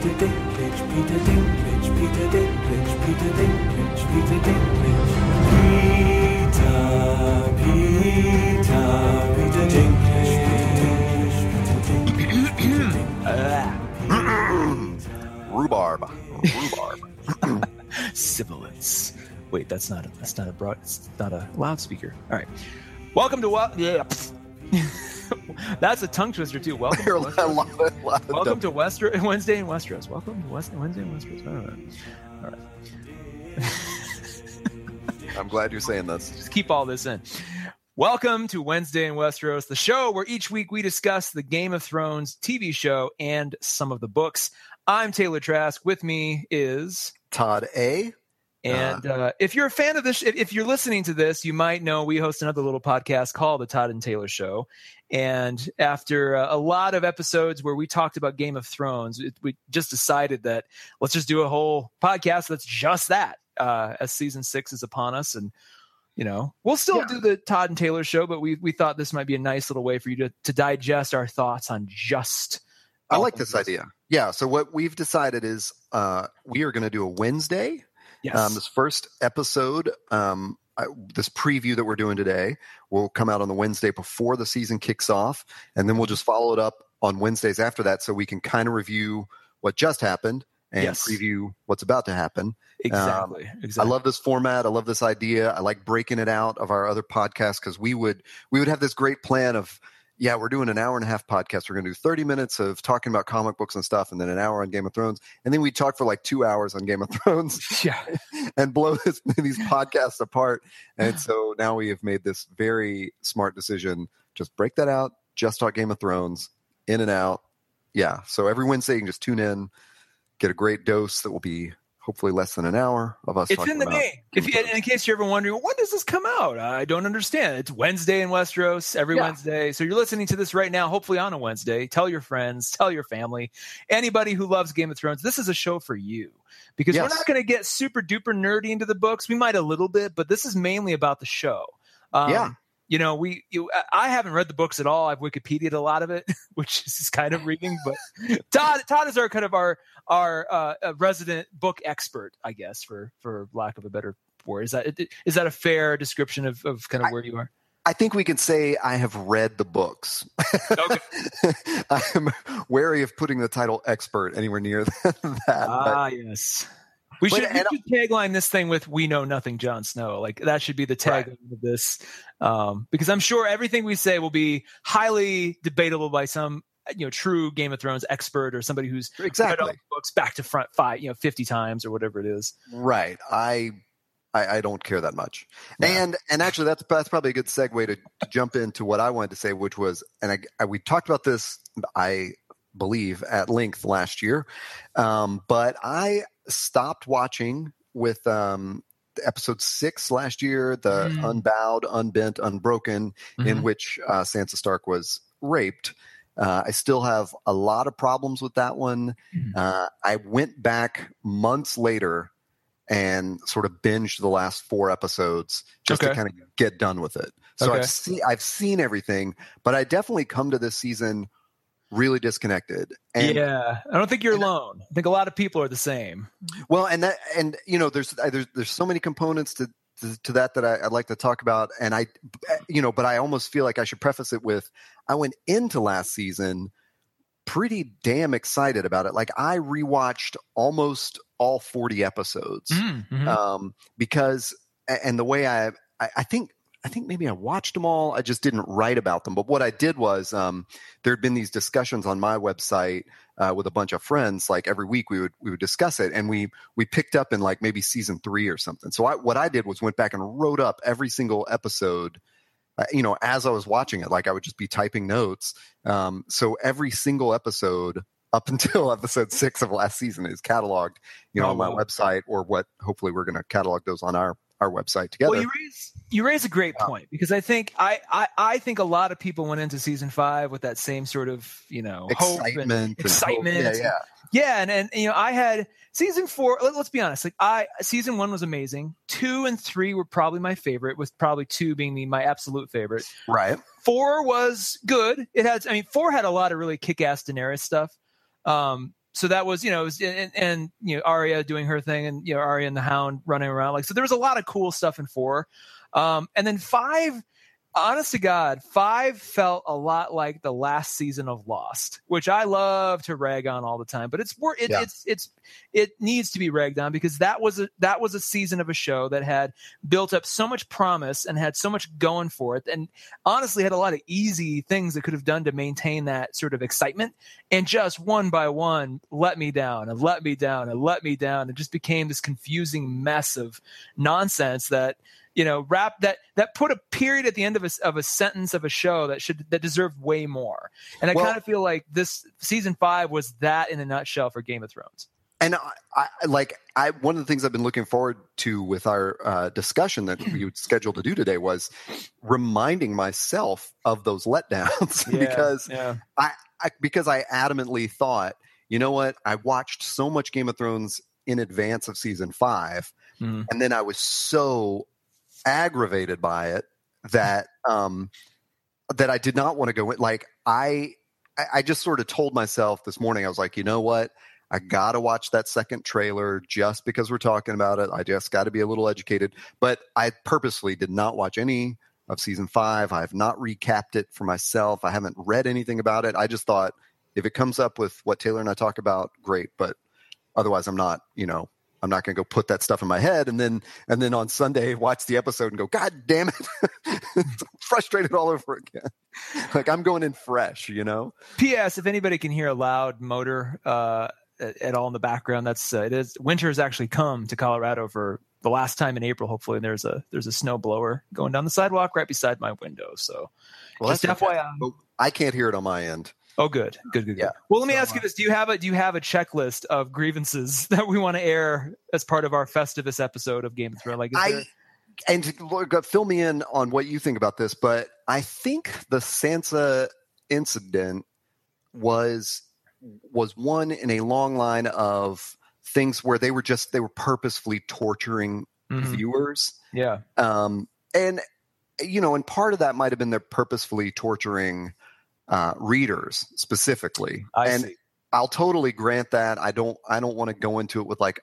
Peter Dinklage, Peter Dinklage, Peter Dinklage, Peter Dinklage, Peter Dinklage. Peter, Peter, Peter Dinklage, Peter Dinklage, Peter Dinklage. Rhubarb. Rhubarb. Sibilance. Wait, that's not a, that's not a broad. It's not a loudspeaker. All right. Welcome to what? Yeah. that's a tongue twister too. Welcome. To Westeros. Welcome to Wester Wednesday in Westeros. Welcome to West, Wednesday in Westeros. All right. I'm glad you're saying this. Just keep all this in. Welcome to Wednesday in Westeros, the show where each week we discuss the Game of Thrones TV show and some of the books. I'm Taylor Trask. With me is Todd A. And uh, if you're a fan of this, if, if you're listening to this, you might know we host another little podcast called The Todd and Taylor Show. And after uh, a lot of episodes where we talked about Game of Thrones, it, we just decided that let's just do a whole podcast that's just that. Uh, as season six is upon us, and you know we'll still Yeah. do the Todd and Taylor Show, but we we thought this might be a nice little way for you to to digest our thoughts on just. I like this idea. Yeah. So what we've decided is uh, we are going to do a Wednesday. Yes. Um, this first episode, um, I, this preview that we're doing today, will come out on the Wednesday before the season kicks off, and then we'll just follow it up on Wednesdays after that, so we can kind of review what just happened and Yes. preview what's about to happen. Um, exactly. I exactly. love this format. I love this idea. I like breaking it out of our other podcasts because we would we would have this great plan of yeah, we're doing an hour and a half podcast. We're going to do 30 minutes of talking about comic books and stuff, and then an hour on Game of Thrones, and then we talk for like two hours on Game of Thrones yeah. and blow this, these podcasts apart. And so now we have made this very smart decision: just break that out, just talk Game of Thrones, in and out. Yeah. So every Wednesday you can just tune in, get a great dose that will be hopefully less than an hour of us. It's talking in the about name. If you, Game in case you're ever wondering, when does this come out? I don't understand. It's Wednesday in Westeros, every Yeah. Wednesday. So you're listening to this right now, hopefully on a Wednesday. Tell your friends, tell your family, anybody who loves Game of Thrones. This is a show for you because we're not going to get super duper nerdy into the books. We might a little bit, but this is mainly about the show. Um, Yeah. You know, we. You, I- I haven't read the books at all. I've Wikipedia'd a lot of it, which is kind of reading. But Todd, Todd is our kind of our our uh, resident book expert, I guess, for for lack of a better word. Is that is that a fair description of, of kind of where you are? I think we can say I have read the books. Okay. I am wary of putting the title expert anywhere near that. but Ah, yes. We But- should, we should tagline this thing with "We know nothing, Jon Snow." Like that should be the Right. tagline of this, um, because I'm sure everything we say will be highly debatable by some you know true Game of Thrones expert or somebody who's read all exactly the books back to front five, you know, fifty times or whatever it is. right. I, I I don't care that much. And and actually, that's that's probably a good segue to, to jump into what I wanted to say, which was, and I, I we talked about this. I believe at length last year, um, but I stopped watching with um, episode six last year, the Mm. unbowed, unbent, unbroken. in Mhm. which uh, Sansa Stark was raped. Uh, I still have a lot of problems with that one. Mhm. Uh, I went back months later and sort of binged the last four episodes just to kind of get done with it. So Okay. I've seen I've seen everything, but I definitely come to this season really disconnected. And yeah, I don't think you're alone. I think a lot of people are the same. well, and that, and you know, there's there's there's so many components to to, to that that I, I'd like to talk about, and I, you know, but I almost feel like I should preface it with I went into last season pretty damn excited about it. Like I rewatched almost all 40 episodes Mhm. um, because, and the way I, I, I think. I think maybe I watched them all. I just didn't write about them. But what I did was um, there had been these discussions on my website uh, with a bunch of friends. Like every week, we would we would discuss it, and we we picked up in like maybe season three or something. So I, what I did was went back and wrote up every single episode. Uh, you know, as I was watching it, like I would just be typing notes. Um, so every single episode up until episode six of last season is cataloged, you know, Oh, on my wow. website or what. Hopefully, we're going to catalog those on our our website together. Well, you raise you raise a great Yeah. point because I think I, I I think a lot of people went into season five with that same sort of you know hope and- excitement, and. Yeah, yeah. yeah, and and you know I had season four. Let, us be honest, like I season one was amazing. Two and three were probably my favorite, with probably two being the, my absolute favorite. Right. Four was good. It has, I mean, four had a lot of really kick-ass Daenerys stuff. Um, so that was you know, was, and, and you know, Arya doing her thing, and you know, Arya and the Hound running around. Like, so there was a lot of cool stuff in four. Um, and then five honest to God, five felt a lot like the last season of Lost, which I love to rag on all the time. But it's it, yeah. it's it's it needs to be ragged on because that was a that was a season of a show that had built up so much promise and had so much going for it, and honestly had a lot of easy things that could have done to maintain that sort of excitement, and just one by one let me down and let me down and let me down, and just became this confusing mess of nonsense that you know wrap that that put a period at the end of a, of a sentence of a show that should that deserved way more and i well, kind of feel like this season five was that in a nutshell for game of thrones and I, I, like I one of the things I've been looking forward to with our uh, discussion that we would schedule to do today was reminding myself of those letdowns yeah, because yeah. I, I because I adamantly thought you know what I watched so much Game of Thrones in advance of season five, mm. and then I was so aggravated by it that um that I did not want to go in. Like I I just sort of told myself this morning, I was like, you know what? I got to watch that second trailer just because we're talking about it. I just got to be a little educated. But I purposely did not watch any of season five. I have not recapped it for myself. I haven't read anything about it. I just thought if it comes up with what Taylor and I talk about, great. But otherwise, I'm not, you know, I'm not going to go put that stuff in my head and then and then on Sunday watch the episode and go, God damn it, frustrated all over again. like I'm going in fresh, you know. P.S. If anybody can hear a loud motor uh, at all in the background, that's uh, it is winter has actually come to Colorado for the last time in April. Hopefully, and there's a there's a snow blower going down the sidewalk right beside my window. So, well, just FYI, I can't hear it on my end. Oh, good, good, good. Yeah. Well, let me so, ask you this: Do you have a do you have a checklist of grievances that we want to air as part of our Festivus episode of Game of Thrones? Like, I there... and fill me in on what you think about this, but I think the Sansa incident was was one in a long line of things where they were just they were purposefully torturing mm-hmm. viewers. Yeah. Um, and you know, and part of that might have been they're purposefully torturing uh, readers specifically. I and see. I'll totally grant that. I don't. I don't want to go into it with like,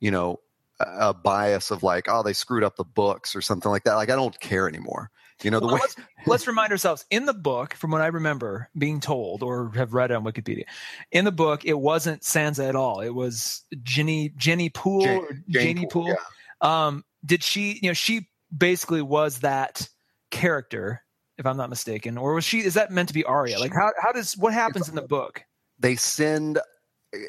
you know, a, a bias of like, oh, they screwed up the books or something like that. Like, I don't care anymore. You know, the well, way. Let's, let's, remind ourselves in the book, from what I remember being told or have read on Wikipedia, in the book, it wasn't Sansa at all. It was Jenny Jenny Poole Jane, or Janie Poole. Poole. Yeah. Um, did she? You know, she basically was that character if I'm not mistaken, or was she? Is that meant to be Arya? Like, how how does what happens in the book? They send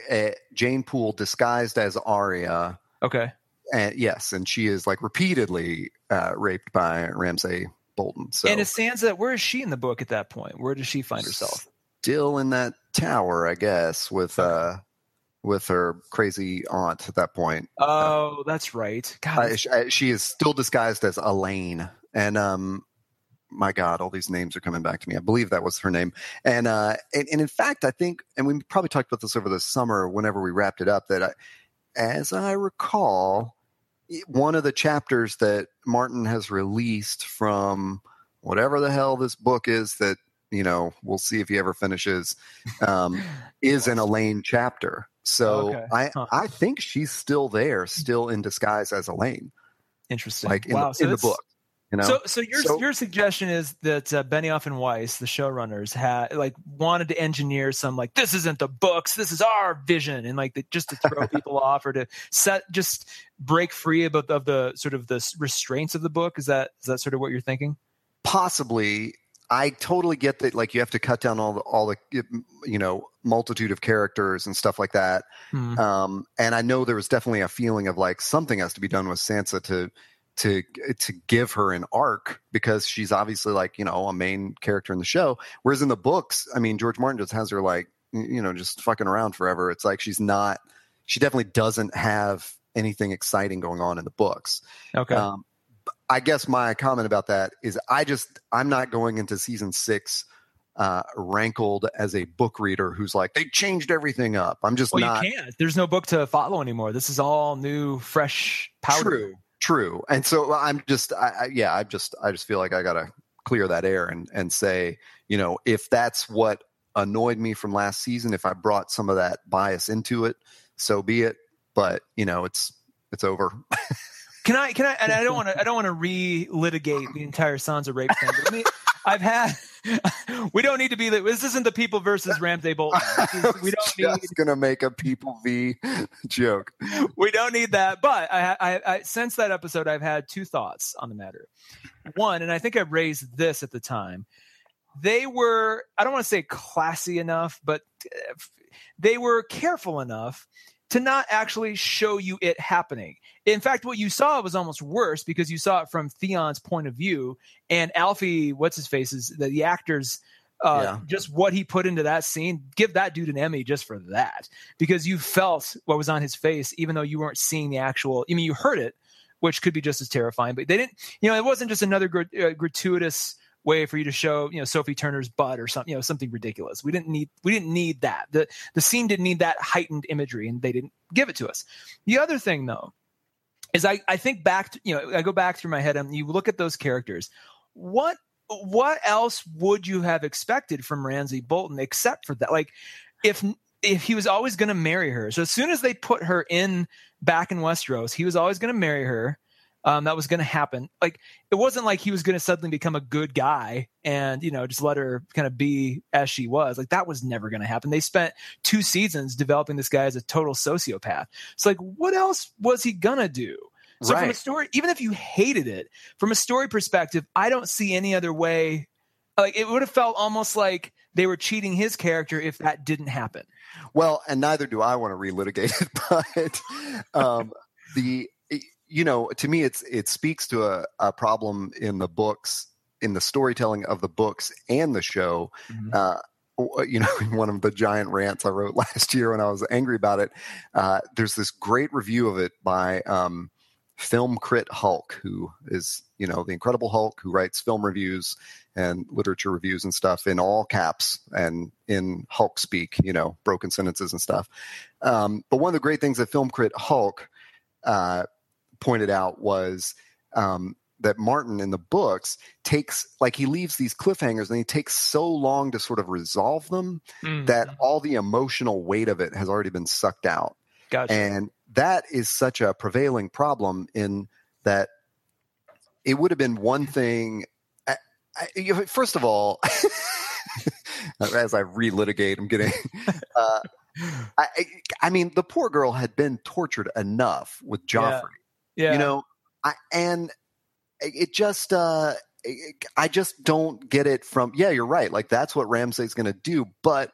uh, Jane Poole disguised as Arya. Okay. And yes, and she is like repeatedly uh, raped by Ramsay Bolton. So, and is Sansa? Where is she in the book at that point? Where does she find herself? Still in that tower, I guess, with uh, with her crazy aunt at that point. Oh, uh, that's right. God, she, she, is still disguised as Alayne, and um, my God, all these names are coming back to me. I believe that was her name. And, uh, and, and in fact, I think, and we probably talked about this over the summer whenever we wrapped it up, that I, as I recall, one of the chapters that Martin has released from whatever the hell this book is that, you know, we'll see if he ever finishes, um, is an Alayne chapter. So okay. I, huh. I think she's still there, still in disguise as Alayne. Interesting. Like in, wow, the, so in the book. You know? So, so your so, your suggestion is that uh, Benioff and Weiss, the showrunners, had like wanted to engineer some like this isn't the books, this is our vision, and like the, just to throw people off or to set just break free of, of the sort of the restraints of the book. Is that is that sort of what you're thinking? Possibly. I totally get that. Like you have to cut down all the all the you know multitude of characters and stuff like that. Hmm. Um, and I know there was definitely a feeling of like something has to be done with Sansa to to to give her an arc because she's obviously like you know a main character in the show whereas in the books i mean george martin just has her like you know just fucking around forever it's like she's not she definitely doesn't have anything exciting going on in the books okay um, i guess my comment about that is i just i'm not going into season six uh, rankled as a book reader who's like they changed everything up. I'm just well, not. You can't. There's no book to follow anymore. This is all new, fresh powder. True, True. And so I'm just, I, I, yeah, I just, I just feel like I got to clear that air and, and say, you know, if that's what annoyed me from last season. If I brought some of that bias into it, so be it. But you know, it's it's over. Can I? Can I? And I don't want to. I don't want to re-litigate the entire Sansa rape thing. But I mean, I've had. we don't need to be. This isn't the people versus Ramsay Bolton. We don't need. just gonna make a people v joke. We don't need that. But I, I, I, since that episode, I've had two thoughts on the matter. One, and I think I raised this at the time. They were. I don't want to say classy enough, but uh, they were careful enough to not actually show you it happening. In fact, what you saw was almost worse because you saw it from Theon's point of view, and Alfie, what's his face, is the, the actor's uh, Yeah. just what he put into that scene. Give that dude an Emmy just for that because you felt what was on his face, even though you weren't seeing the actual. I mean, you heard it, which could be just as terrifying, but they didn't. You know, it wasn't just another grat- uh, gratuitous way for you to show you know Sophie Turner's butt or something you know something ridiculous. We didn't need we didn't need that. The the scene didn't need that heightened imagery and they didn't give it to us. The other thing though is I I think back to, you know I go back through my head and you look at those characters. What what else would you have expected from Ramsay Bolton except for that? Like if if he was always going to marry her. So as soon as they put her in back in Westeros, he was always going to marry her. Um, that was going to happen. Like it wasn't like he was going to suddenly become a good guy and you know just let her kind of be as she was. Like that was never going to happen. They spent two seasons developing this guy as a total sociopath. It's like what else was he gonna do? So from a story, even if you hated it, from a story perspective, I don't see any other way. Like it would have felt almost like they were cheating his character if that didn't happen. Well, and neither do I want to relitigate it, but um, the you know to me it's it speaks to a, a problem in the books in the storytelling of the books and the show. Uh, you know, in one of the giant rants I wrote last year when I was angry about it, uh, there's this great review of it by um, Film Crit Hulk, who is you know the Incredible Hulk, who writes film reviews and literature reviews and stuff in all caps and in Hulk speak, you know, broken sentences and stuff. Um, but one of the great things that Film Crit Hulk uh, pointed out was um, that Martin in the books takes like he leaves these cliffhangers and he takes so long to sort of resolve them that all the emotional weight of it has already been sucked out. gotcha. And that is such a prevailing problem in that it would have been one thing. I, I, first of all, as I relitigate, I'm getting. Uh, I, I, I mean, the poor girl had been tortured enough with Joffrey, yeah, you know, I, and it just, uh, I just don't get it from. Yeah, you're right. Like that's what Ramsay's going to do, but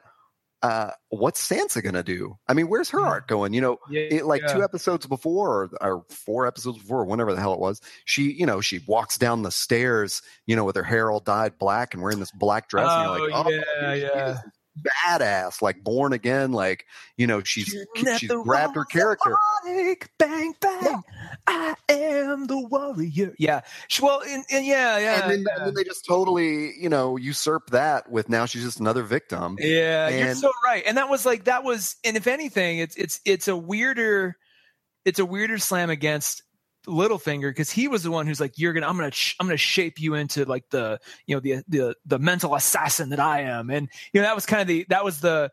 uh, what's Sansa going to do? I mean, where's her Yeah. arc going? You know, yeah, it, like yeah. two episodes before or, or four episodes before or whenever the hell it was she you know she walks down the stairs you know with her hair all dyed black and wearing this black dress and you're like Oh, oh yeah, yeah. badass like born again like you know she's she's grabbed her character bang bang i am the warrior yeah She- well and, and yeah yeah and, then, yeah. and then they just totally you know usurp that with now she's just another victim Yeah, you're so right. And that was like that was and if anything, it's it's it's a weirder it's a weirder slam against Littlefinger because he was the one who's like, "You're gonna, I'm gonna, sh- I'm gonna shape you into like the, you know, the the the mental assassin that I am." And you know, that was kind of the that was the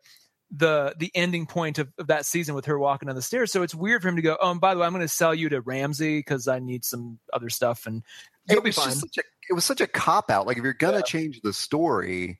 the the ending point of, of that season with her walking down the stairs. So it's weird for him to go, "Oh, and by the way, I'm gonna sell you to Ramsay because I need some other stuff." And you'll it be was fine. such a it was such a cop out like if you're gonna Yeah. change the story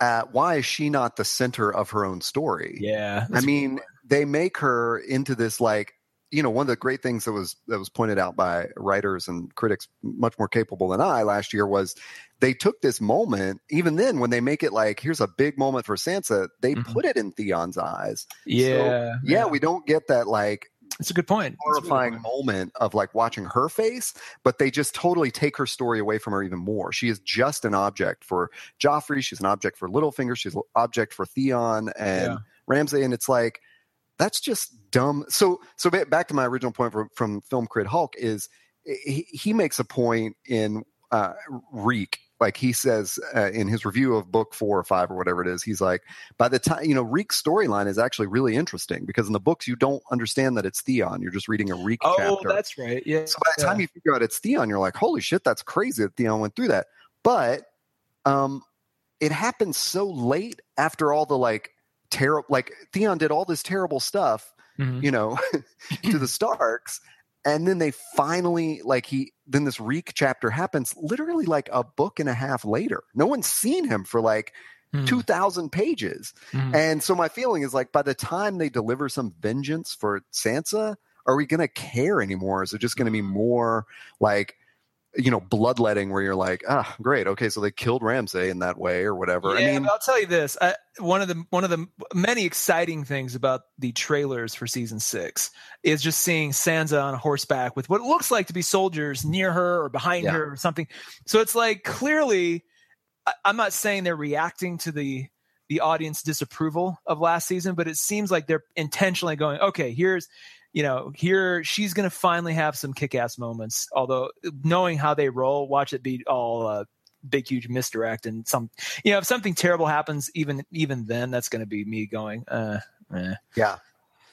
uh, why is she not the center of her own story yeah, I mean, they make her into this like you know one of the great things that was that was pointed out by writers and critics much more capable than I last year was they took this moment even then when they make it like here's a big moment for Sansa they Mhm. put it in Theon's eyes yeah, yeah we don't get that like It's a good point. A good horrifying point. moment of like watching her face, but they just totally take her story away from her even more. She is just an object for Joffrey. She's an object for Littlefinger. She's an object for Theon and Yeah. Ramsay. And it's like, that's just dumb. So, so back to my original point from, from Film Crit Hulk is he, he makes a point in uh, Reek. Like he says uh, in his review of book four or five or whatever it is, he's like, by the time you know Reek's storyline is actually really interesting because in the books you don't understand that it's Theon. You're just reading a Reek Oh, chapter. that's right. Yeah. so by the time you figure out it's Theon, you're like, holy shit, that's crazy that Theon went through that. But um, it happened so late after all the like terrible like Theon did all this terrible stuff, Mhm. you know, to the Starks. And then they finally like he then this Reek chapter happens literally like a book and a half later. No one's seen him for like two thousand pages. Mhm. And so my feeling is like by the time they deliver some vengeance for Sansa, are we gonna care anymore? Is it just gonna be more like you know, bloodletting where you're like, ah, great, okay, so they killed Ramsay in that way or whatever. Yeah, I mean, I'll tell you this: I, one of the one of the many exciting things about the trailers for season six is just seeing Sansa on horseback with what looks like to be soldiers near her or behind Yeah. her or something. So it's like clearly, I, I'm not saying they're reacting to the the audience disapproval of last season, but it seems like they're intentionally going, okay, here's you know, here she's going to finally have some kick-ass moments. Although knowing how they roll, watch it be all uh, big, huge misdirect and some, you know, if something terrible happens, even even then, that's going to be me going, uh, eh. yeah.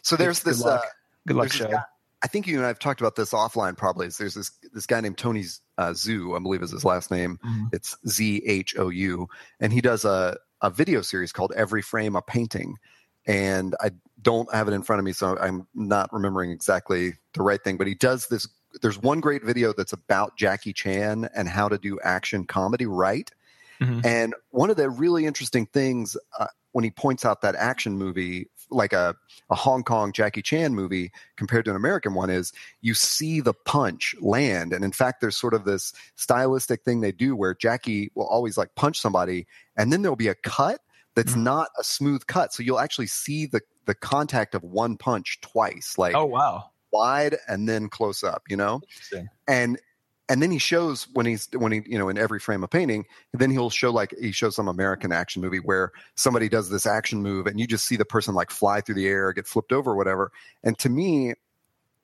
So there's Good this. luck. Uh, good luck, show. guy- I think you and I have talked about this offline. Probably is there's this this guy named Tony uh, Zhou, I believe is his last name. Mhm. It's Z H O U, and he does a a video series called Every Frame a Painting. And I don't have it in front of me, so I'm not remembering exactly the right thing. But he does this. There's one great video that's about Jackie Chan and how to do action comedy right. Mhm. And one of the really interesting things uh, when he points out that action movie, like a, a Hong Kong Jackie Chan movie compared to an American one, is you see the punch land. And in fact, there's sort of this stylistic thing they do where Jackie will always like punch somebody, and then there'll be a cut that's Mhm. not a smooth cut. So you'll actually see the the contact of one punch twice, like Oh wow, wide and then close up, you know? And and then he shows when he's when he you know in every frame of painting, then he'll show like he shows some American action movie where somebody does this action move and you just see the person like fly through the air, get flipped over, or whatever. And to me,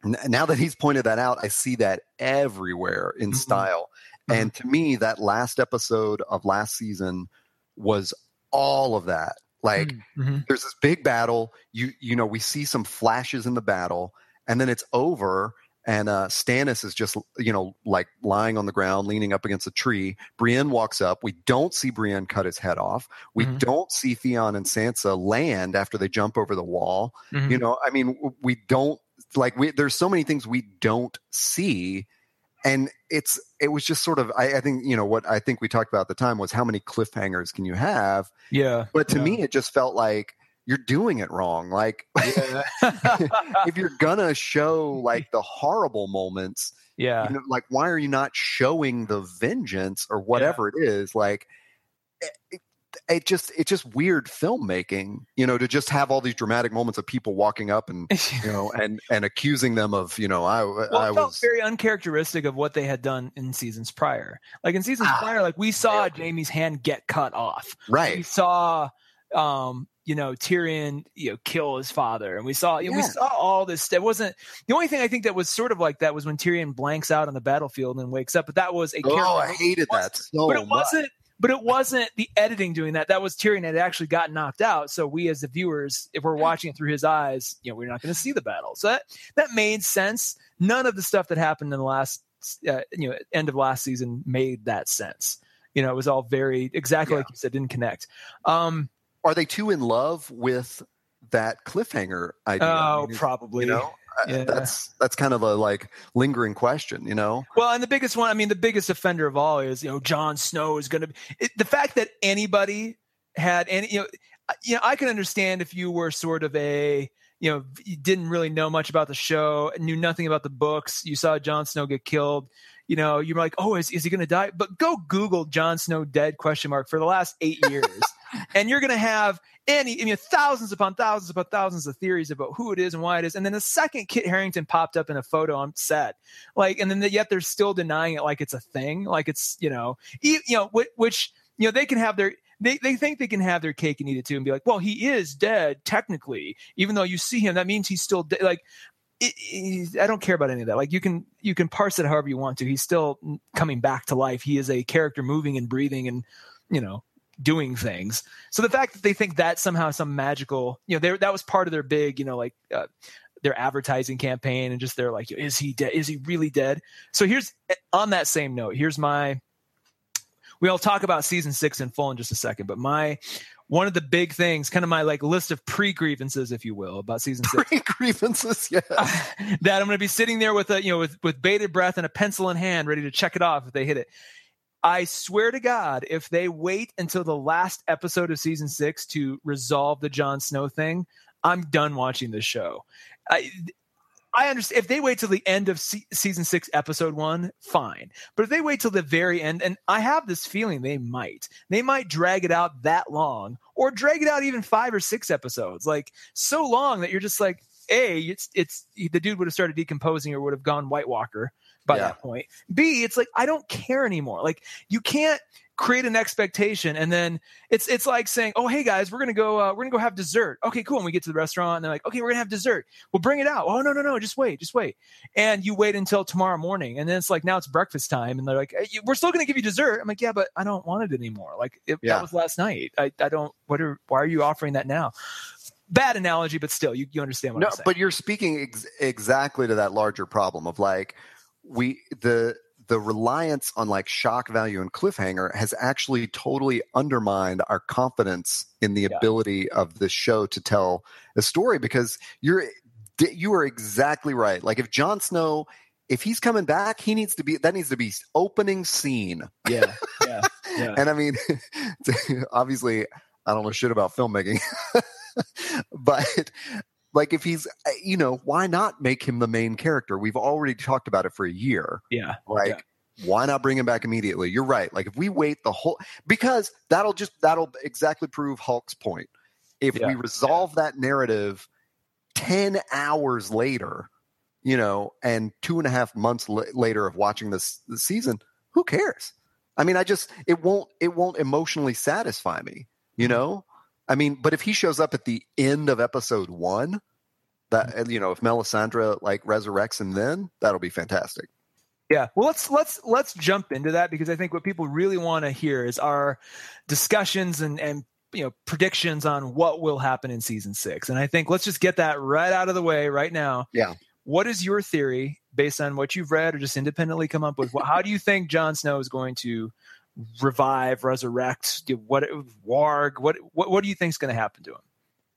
n- now that he's pointed that out, I see that everywhere in Mhm. style. And to me, that last episode of last season was all of that. Like Mhm. there's this big battle. You you know we see some flashes in the battle, and then it's over. And uh, Stannis is just you know like lying on the ground, leaning up against a tree. Brienne walks up. We don't see Brienne cut his head off. We Mhm. don't see Theon and Sansa land after they jump over the wall. Mhm. You know, I mean, we don't like we. There's so many things we don't see, and it's it was just sort of. I, I think you know what I think we talked about at the time was how many cliffhangers can you have yeah, but to yeah. me, it just felt like you're doing it wrong. Like, yeah, if you're gonna show like the horrible moments, yeah. you know, like why are you not showing the vengeance or whatever it is? Like, eh, it, just it's just weird filmmaking, you know, to just have all these dramatic moments of people walking up and you know and and accusing them of you know I well, I felt was very uncharacteristic of what they had done in seasons prior. Like in seasons Ah, prior, like we saw yeah. Jaime's hand get cut off. Right. We saw, um, you know, Tyrion, you know, kill his father, and we saw, you know, we saw all this. It wasn't the only thing I think that was sort of like that was when Tyrion blanks out on the battlefield and wakes up. But that was a Oh, I hated that so but it much. wasn't but it wasn't the editing doing that. That was tyrion had actually got knocked out. So we as the viewers if we're watching it through his eyes you know we're not going to see the battle. So that that made sense. None of the stuff that happened in the last uh, you know end of last season made that sense. You know it was all very exactly Yeah. like you said didn't connect. Um Are they too in love with that cliffhanger idea? I oh mean, is- probably. you know I- Yeah. that's that's kind of a like lingering question you know Well, and the biggest one, I mean, the biggest offender of all is, you know, Jon Snow is going to be it, the fact that anybody had any, you know, I- you know, I can understand if you were sort of a, you know, you didn't really know much about the show, knew nothing about the books. You saw Jon Snow get killed. You know, you're like, oh, is, is he going to die? But go Google Jon Snow dead question mark for the last eight years, and you're going to have any, I mean, thousands upon thousands upon thousands of theories about who it is and why it is. And then the second Kit Harington popped up in a photo on set, like, and then yet they're still denying it like it's a thing, like it's, you know, e- you know, which, which you know, they can have their, they, they think they can have their cake and eat it too and be like, well, he is dead technically, even though you see him, that means he's still dead. Like, it, it- I don't care about any of that. Like you can you can parse it however you want to. He's still coming back to life. He is a character moving and breathing and you know doing things. So the fact that they think that somehow some magical, you know, they, that was part of their big, you know, like uh, their advertising campaign and just they're like, is he dead? Is he really dead? So here's on that same note. Here's my We all talk about season six in full in just a second. But my one of the big things, kind of my like list of pre grievances, if you will, about season six. Pre grievances, yeah. that I'm going to be sitting there with a you know with with bated breath and a pencil in hand, ready to check it off if they hit it. I swear to God, if they wait until the last episode of season six to resolve the Jon Snow thing, I'm done watching this show. I, I understand if they wait till the end of se- season six, episode one, fine. But if they wait till the very end, and I have this feeling they might, they might drag it out that long, or drag it out even five or six episodes, like so long that you're just like, a, it's it's the dude would have started decomposing or would have gone White Walker by Yeah. that point. B, it's like I don't care anymore. Like you can't create an expectation and then it's it's like saying, "Oh, hey guys, we're gonna go uh, we're gonna go have dessert." Okay, cool. And we get to the restaurant and they're like, "Okay, we're gonna have dessert. we'll bring it out." Oh no no no, just wait, just wait. And you wait until tomorrow morning, and then it's like now it's breakfast time, and they're like, "Hey, "We're still gonna give you dessert." I'm like, "Yeah, but I don't want it anymore. Like it, Yeah. that was last night. I I don't. What are why are you offering that now?" Bad analogy, but still, you, you understand what no, I'm saying. No, but you're speaking ex- exactly to that larger problem of like we the the reliance on like shock value and cliffhanger has actually totally undermined our confidence in the Yeah. ability of the show to tell a story because you're you are exactly right. Like if Jon Snow if he's coming back, he needs to be that needs to be opening scene. yeah, yeah, yeah. And I mean, obviously, I don't know shit about filmmaking, but like if he's, uh, you know, why not make him the main character? We've already talked about it for a year. yeah. Like, why not bring him back immediately? You're right. Like if we wait the whole, because that'll just that'll exactly prove Hulk's point. If Yeah, we resolve that narrative ten hours later, you know, and two and a half months l- later of watching this, this season, who cares? I mean, I just it won't it won't emotionally satisfy me, you know. I mean, but if he shows up at the end of episode one, that you know, if Melisandre like resurrects him, then that'll be fantastic. Yeah. Well, let's let's let's jump into that because I think what people really want to hear is our discussions and and you know predictions on what will happen in season six. And I think let's just get that right out of the way right now. Yeah. What is your theory based on what you've read or just independently come up with? How do you think Jon Snow is going to revive, resurrect? What Warg? What what what do you think is going to happen to him?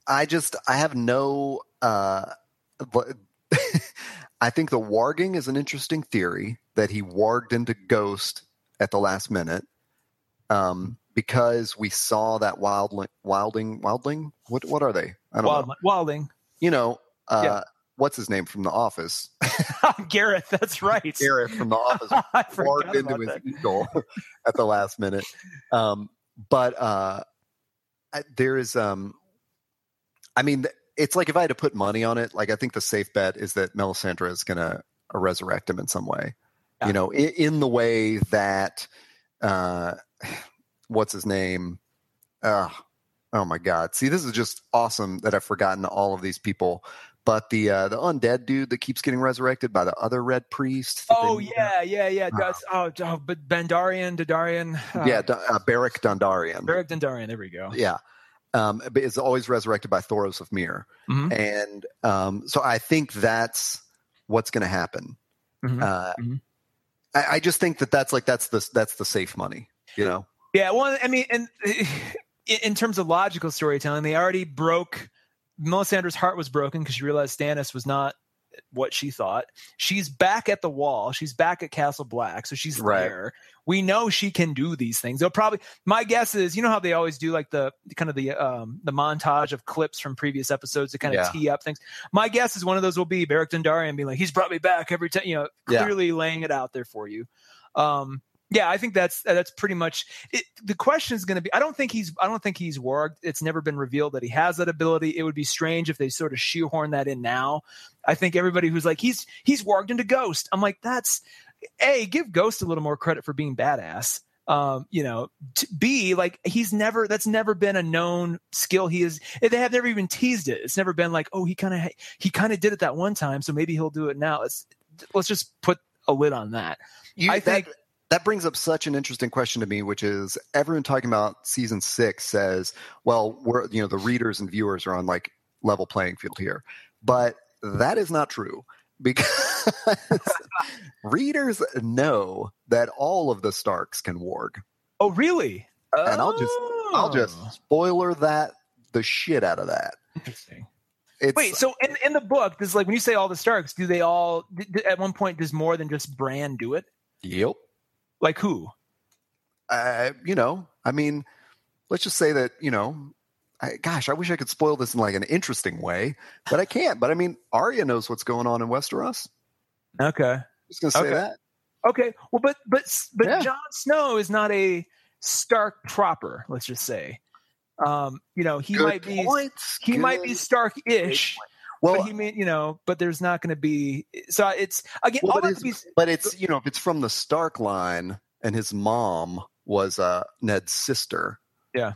I just I have no uh but I think the warging is an interesting theory that he warged into Ghost at the last minute. Um because we saw that wildling wilding wildling what what are they? I don't know. Wilding, You know, uh Yeah. What's his name from the office? Gareth. That's right. Gareth from the office forgot into his that. eagle at the last minute. Um, but uh, I- there is, um, I mean, it's like if I had to put money on it, like I think the safe bet is that Melisandre is going to resurrect him in some way. Yeah. You know, in, in the way that, uh, what's his name? Uh, oh my God! See, this is just awesome that I've forgotten all of these people. But the uh, the undead dude that keeps getting resurrected by the other red priest. Oh they- yeah, yeah, yeah. That's, oh, oh, but Bendarian, Dardarian. Uh, yeah, D- uh, Beric Dondarrion. Beric Dendarian. There we go. Yeah. Um, is always resurrected by Thoros of Myr. Mhm. And um, so I think that's what's going to happen. Mhm. Uh, Mhm. I, I just think that that's like, that's the, that's the safe money, you know? Yeah, well, I mean, and in, in terms of logical storytelling, they already broke. Melisandre's heart was broken because she realized Stannis was not what she thought. She's back at the wall. She's back at Castle Black, so she's Right. there. We know she can do these things. They'll probably. My guess is, you know how they always do like the kind of the um the montage of clips from previous episodes to kind of Yeah. tee up things. My guess is one of those will be Beric Dondarrion being like, "He's brought me back every time," you know, Yeah. clearly laying it out there for you. Um, yeah, I think that's that's pretty much it. The question is going to be: I don't think he's I don't think he's warged. It's never been revealed that he has that ability. It would be strange if they sort of shoehorn that in now. I think everybody who's like he's he's warged into Ghost. I'm like that's a give Ghost a little more credit for being badass. Um, you know, t- B like he's never that's never been a known skill. He is they have never even teased it. It's never been like oh he kind of he kind of did it that one time, so maybe he'll do it now. Let's let's just put a lid on that. You, I think- that, that brings up such an interesting question to me, which is everyone talking about season six says, well, we're, you know, the readers and viewers are on like level playing field here. But that is not true because readers know that all of the Starks can warg. Oh, really? And I'll just- I'll just Oh. spoiler that the shit out of that. interesting. It's, Wait, so in, in the book, does like when you say all the Starks, do they all at one point does more than just Bran do it? yep. Like who? Uh, you know, I mean, let's just say that you know. I, gosh, I wish I could spoil this in like an interesting way, but I can't. But I mean, Arya knows what's going on in Westeros. Okay. Just gonna say Okay. that. Okay. Well, but but but Yeah. Jon Snow is not a Stark proper. Let's just say, um, you know, he Good might be points. he might be Stark-ish, Well, but he may you know, but there's not going to be. So it's again, Well, all but, to be, it's, but it's you know if it's from the Stark line and his mom was uh, Ned's sister. Yeah.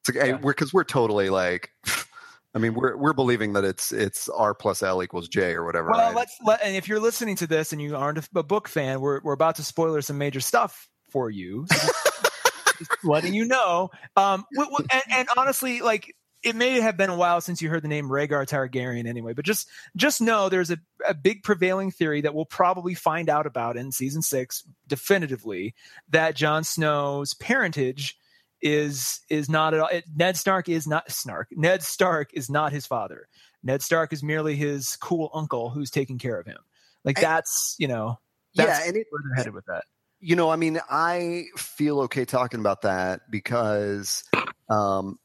it's like, Yeah. we're because we're totally like, I mean we're we're believing that it's it's R plus L equals J or whatever. Well, right? let's let, and if you're listening to this and you aren't a, a book fan, we're we're about to spoiler some major stuff for you. So just, just letting you know. Um, and, and honestly, like it may have been a while since you heard the name Rhaegar Targaryen anyway, but just just know there's a, a big prevailing theory that we'll probably find out about in season six definitively that Jon Snow's parentage is is not at all it, Ned Stark is not Snark. Ned Stark is not his father. Ned Stark is merely his cool uncle who's taking care of him. Like I- that's you know that's yeah, and it, where they're headed with that. you know, I mean, I feel okay talking about that because um,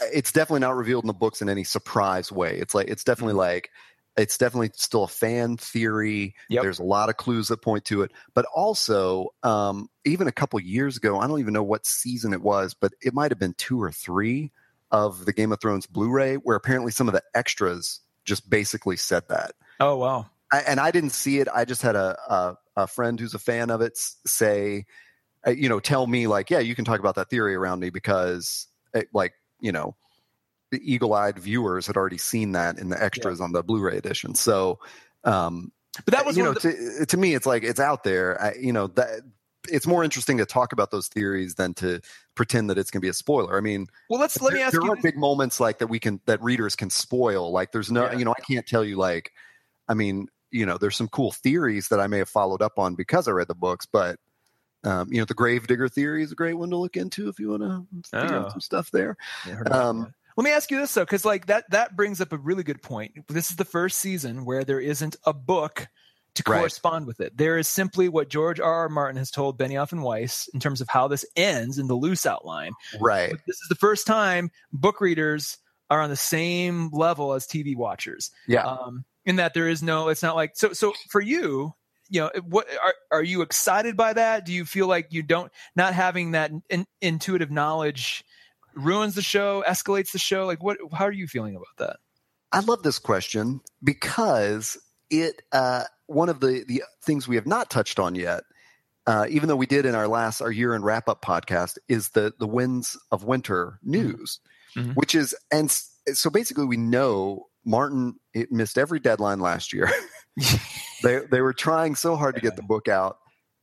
it's definitely not revealed in the books in any surprise way. It's like it's Mm-hmm. definitely like it's definitely still a fan theory. Yep. There's a lot of clues that point to it, but also um, even a couple years ago, I don't even know what season it was, but it might have been two or three of the Game of Thrones Blu-ray, where apparently some of the extras just basically said that. Oh wow. I, and I didn't see it. I just had a, a a friend who's a fan of it say, uh, you know, tell me like, yeah, you can talk about that theory around me because, it, like, you know, the eagle-eyed viewers had already seen that in the extras on the Blu-ray edition. So, um, But that was you know, the, to, to me, it's like it's out there. I, you know that it's more interesting to talk about those theories than to pretend that it's going to be a spoiler. I mean, well. Let's let me there, ask there you. are big moments like that we can that readers can spoil. Like there's no, Yeah. you know, I can't tell you like, I mean, you know, there's some cool theories that I may have followed up on because I read the books, but um, you know, the Gravedigger theory is a great one to look into if you want to figure Oh. out some stuff there. Um. Let me ask you this though, because like that that brings up a really good point. This is the first season where there isn't a book to Right. correspond with it. There is simply what George R. R. Martin has told Benioff and Weiss in terms of how this ends in the loose outline. Right. But this is the first time book readers are on the same level as TV watchers. Yeah. Um, in that there is no, it's not like so. So for you, you know, what are are you excited by that? Do you feel like you don't not having that in, intuitive knowledge ruins the show, escalates the show? Like what? How are you feeling about that? I love this question because it uh, one of the the things we have not touched on yet, uh, even though we did in our last our year in wrap up podcast, is the the winds of winter news, Mhm. which is and so basically we know Martin it missed every deadline last year. they they were trying so hard to get the book out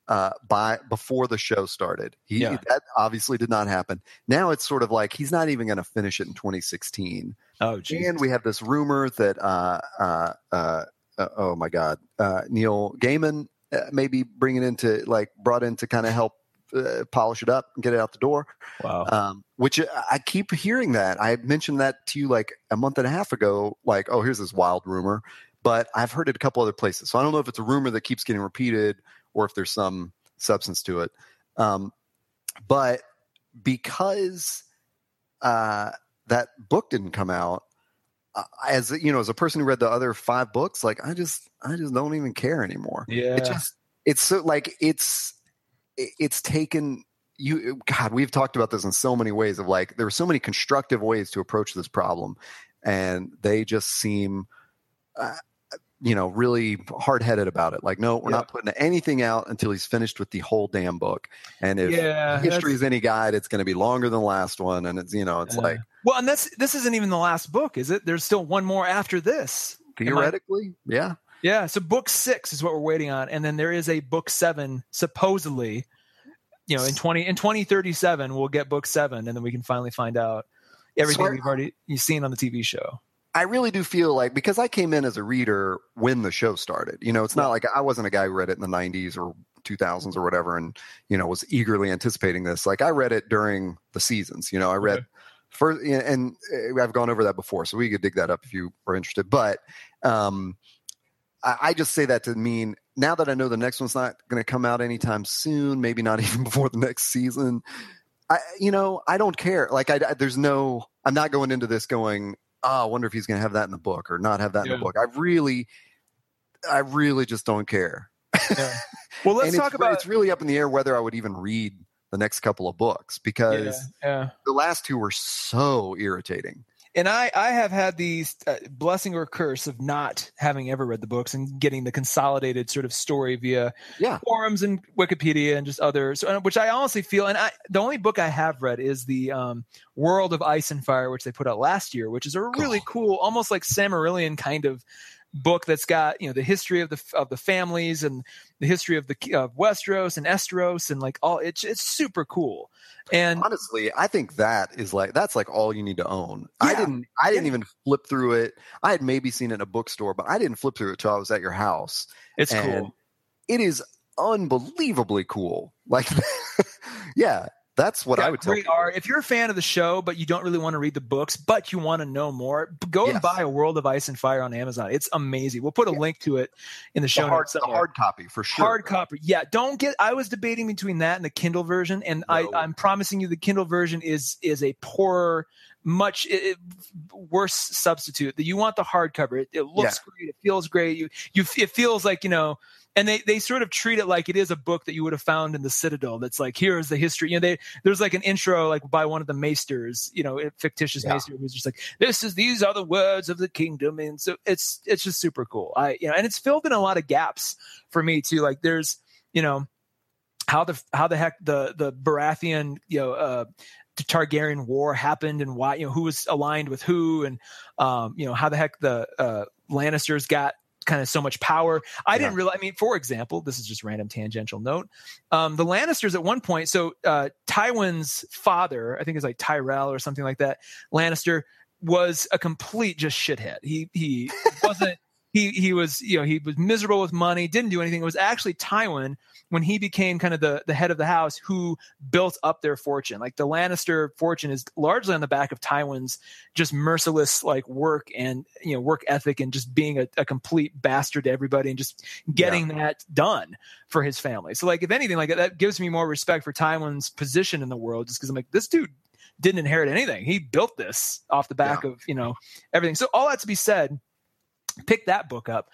uh, by before the show started. He Yeah. that obviously did not happen. Now it's sort of like he's not even going to finish it in 2016. Oh, geez. And we have this rumor that, uh, uh, uh, uh, oh my God, uh, Neil Gaiman uh, may be bringing into like brought in to kind of help uh, polish it up and get it out the door. wow. Um, which I- I keep hearing that. I mentioned that to you like a month and a half ago. Like, oh, here's this wild rumor, but I've heard it a couple other places. So I don't know if it's a rumor that keeps getting repeated or if there's some substance to it. Um, but because uh, that book didn't come out, uh, as you know, as a person who read the other five books, like I just, I just don't even care anymore. yeah. It just, it's so like it's, it- it's taken you. God, we've talked about this in so many ways. Of like, there are so many constructive ways to approach this problem, and they just seem. Uh, you know, really hard headed about it. Like, no, we're Yeah. not putting anything out until he's finished with the whole damn book. And if yeah. history is any guide, it's going to be longer than the last one. And it's, you know, it's Yeah. like well, and this this isn't even the last book, is it? There's still one more after this. Am I- theoretically, yeah. Yeah, so book six is what we're waiting on, and then there is a book seven supposedly. You know, in twenty in twenty thirty seven, we'll get book seven, and then we can finally find out everything so, we've already you've seen on the TV show. I really do feel like because I came in as a reader when the show started. You know, it's not like I wasn't a guy who read it in the '90s or 2000s or whatever, and you know was eagerly anticipating this. Like I read it during the seasons. You know, I read Okay. first, and uh, I've gone over that before, so we could dig that up if you are interested. But um, I, I just say that to mean now that I know the next one's not going to come out anytime soon, maybe not even before the next season. I, you know, I don't care. Like, I, I- there's no, I'm not going into this going, oh, I wonder if he's going to have that in the book or not have that in the book. I really, I really just don't care. Yeah. Well, let's talk about it's really up in the air whether I would even read the next couple of books because yeah, yeah. the last two were so irritating. And I I have had the uh, blessing or curse of not having ever read the books and getting the consolidated sort of story via Yeah. forums and Wikipedia and just others, which I honestly feel. And I the only book I have read is the um, World of Ice and Fire, which they put out last year, which is a really Oh. cool, almost like Silmarillion kind of book that's got you know the history of the of the families and the history of the of Westeros and Esteros and like all it's it's super cool. And honestly i think that is like that's like all you need to own. I didn't i didn't Yeah. even flip through it. I had maybe seen it in a bookstore but i didn't flip through it till i was at your house it's and cool. it is unbelievably cool. Like yeah that's what i would tell people. art. If you're a fan of the show, but you don't really want to read the books, but you want to know more, go and buy A World of Ice and Fire on Amazon. It's amazing. We'll put a Yeah. link to it in the the show hard, notes. the hard copy for sure Hard copy. Yeah, don't get. I was debating between that and the Kindle version, and I, No. I'm promising you, the Kindle version is is a poorer, much it, worse substitute. That you want the hardcover. It, it looks great. It feels great. You you it feels like you know. And they, they sort of treat it like it is a book that you would have found in the Citadel. That's like here is the history. You know, they there's like an intro like by one of the maesters, you know, a fictitious Yeah. maester who's just like this is these are the words of the kingdom, and so it's it's just super cool. I you know, and it's filled in a lot of gaps for me too. Like there's you know how the how the heck the the Baratheon you know uh the Targaryen war happened and why you know who was aligned with who and um you know how the heck the uh Lannisters got kind of so much power. I didn't Yeah. realize. I mean, for example, this is just random tangential note. Um, the Lannisters at one point, so uh, Tywin's father, I think it's like Tyrell or something like that, Lannister was a complete just shithead. He he wasn't. He he was you know he was miserable with money, didn't do anything. It was actually Tywin when he became kind of the the head of the house who built up their fortune. Like the Lannister fortune is largely on the back of Tywin's just merciless like work and you know work ethic and just being a, a complete bastard to everybody and just getting that done for his family. So like if anything like that gives me more respect for Tywin's position in the world just because I'm like this dude didn't inherit anything. He built this off the back of, you know, everything. So all that to be said, pick that book up.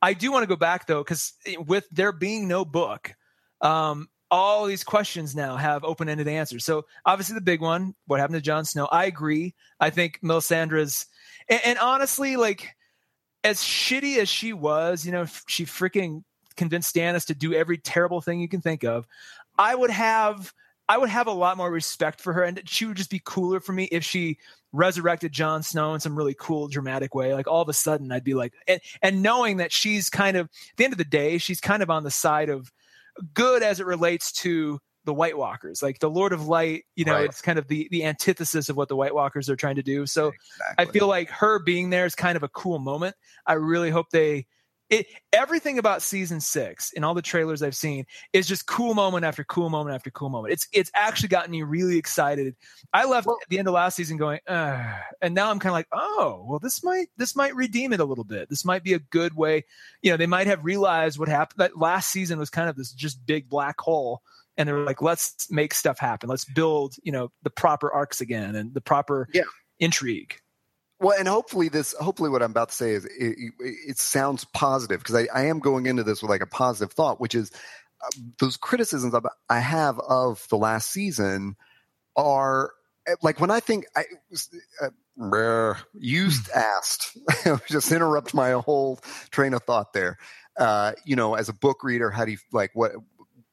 I do want to go back though cuz with there being no book, um all these questions now have open-ended answers. So obviously the big one, what happened to Jon Snow? I agree. I think Melisandre's and, and honestly, like as shitty as she was, you know, she freaking convinced Stannis to do every terrible thing you can think of. I would have I would have a lot more respect for her, and she would just be cooler for me if she resurrected Jon Snow in some really cool, dramatic way. Like all of a sudden, I'd be like, and, and knowing that she's kind of at the end of the day, she's kind of on the side of good as it relates to the White Walkers. Like the Lord of Light, you know, Right. it's kind of the the antithesis of what the White Walkers are trying to do. So I feel like her being there is kind of a cool moment. I really hope they it everything about season six and all the trailers I've seen is just cool moment after cool moment after cool moment. It's it's actually gotten me really excited. I left Well- at the end of last season going, Ugh. and now I'm kind of like, oh, well, this might this might redeem it a little bit. This might be a good way. You know, they might have realized what happened. That last season was kind of this just big black hole. And they were like, let's make stuff happen. Let's build, you know, the proper arcs again and the proper Yeah. intrigue. Well, and hopefully this, hopefully what I'm about to say is it, it, it sounds positive because I, I am going into this with like a positive thought, which is uh, those criticisms I have of the last season are eh, like when I think I uh, brr, you asked, just interrupt my whole train of thought there. Uh, you know, as a book reader, how do you like what?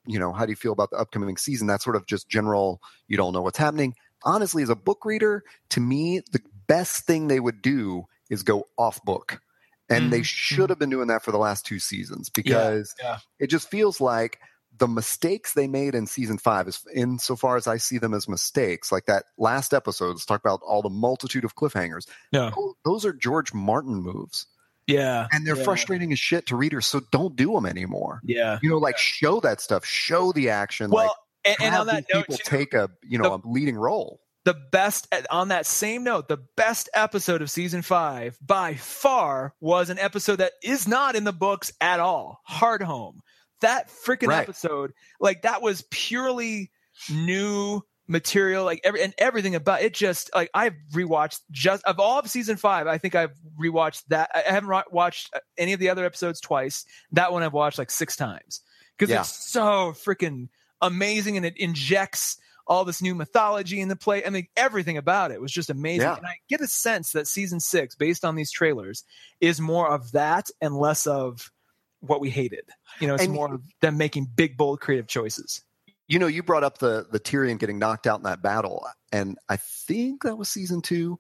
You know, how do you feel about the upcoming season? That's sort of just general. You don't know what's happening. Honestly, as a book reader, to me, the best thing they would do is go off book. And they Mhm, should have been doing that for the last two seasons because yeah. it just feels like the mistakes they made in season five is insofar as I see them as mistakes, like that last episode, let's talk about all the multitude of cliffhangers. Yeah. Tho- Those are George Martin moves. Yeah. and they're yeah, frustrating as shit to readers. So don't do them anymore. Yeah. You know, like show that stuff, show the action. Well, like, and, and on that note, people too, take a you know a leading role. The best on that same note the best episode of season five by far was an episode that is not in the books at all Hardhome that freaking Right. episode like that was purely new material like every and everything about it just like i've rewatched just of all of season five i think i've rewatched that i haven't watched uh, any of the other episodes twice that one i've watched like six times because Yeah. it's so freaking amazing and it injects all this new mythology in the play. I mean, everything about it was just amazing. Yeah. And I get a sense that season six, based on these trailers, is more of that and less of what we hated. You know, it's And- more of them making big, bold, creative choices. You know, you brought up the the Tyrion getting knocked out in that battle, and I think that was season two,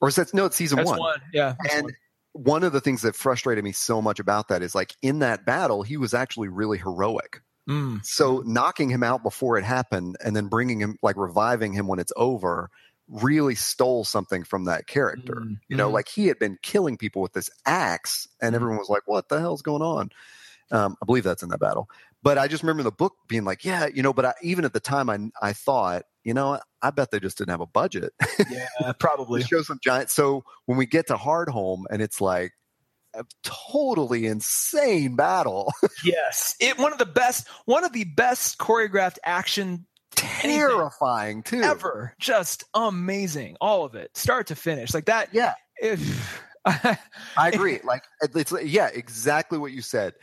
or is that no? It's season That's one. one. Yeah. And one. one of the things that frustrated me so much about that is like in that battle, he was actually really heroic. Mm. So knocking him out before it happened and then bringing him, like reviving him when it's over, really stole something from that character. Mm, You know, mm. like he had been killing people with this axe, and Mm. everyone was like, "What the hell's going on?" Um, I believe that's in that battle. But I just remember the book being like, "Yeah, you know." But I, even at the time, I I thought, you know, I bet they just didn't have a budget Yeah, probably. show some giant. So when we get to Hardhome, and it's like a totally insane battle, yes. It one of the best, one of the best choreographed action terrifying too. ever. Just amazing. All of it, start to finish. Like that. Yeah, If, I agree. Like it's yeah, exactly what you said.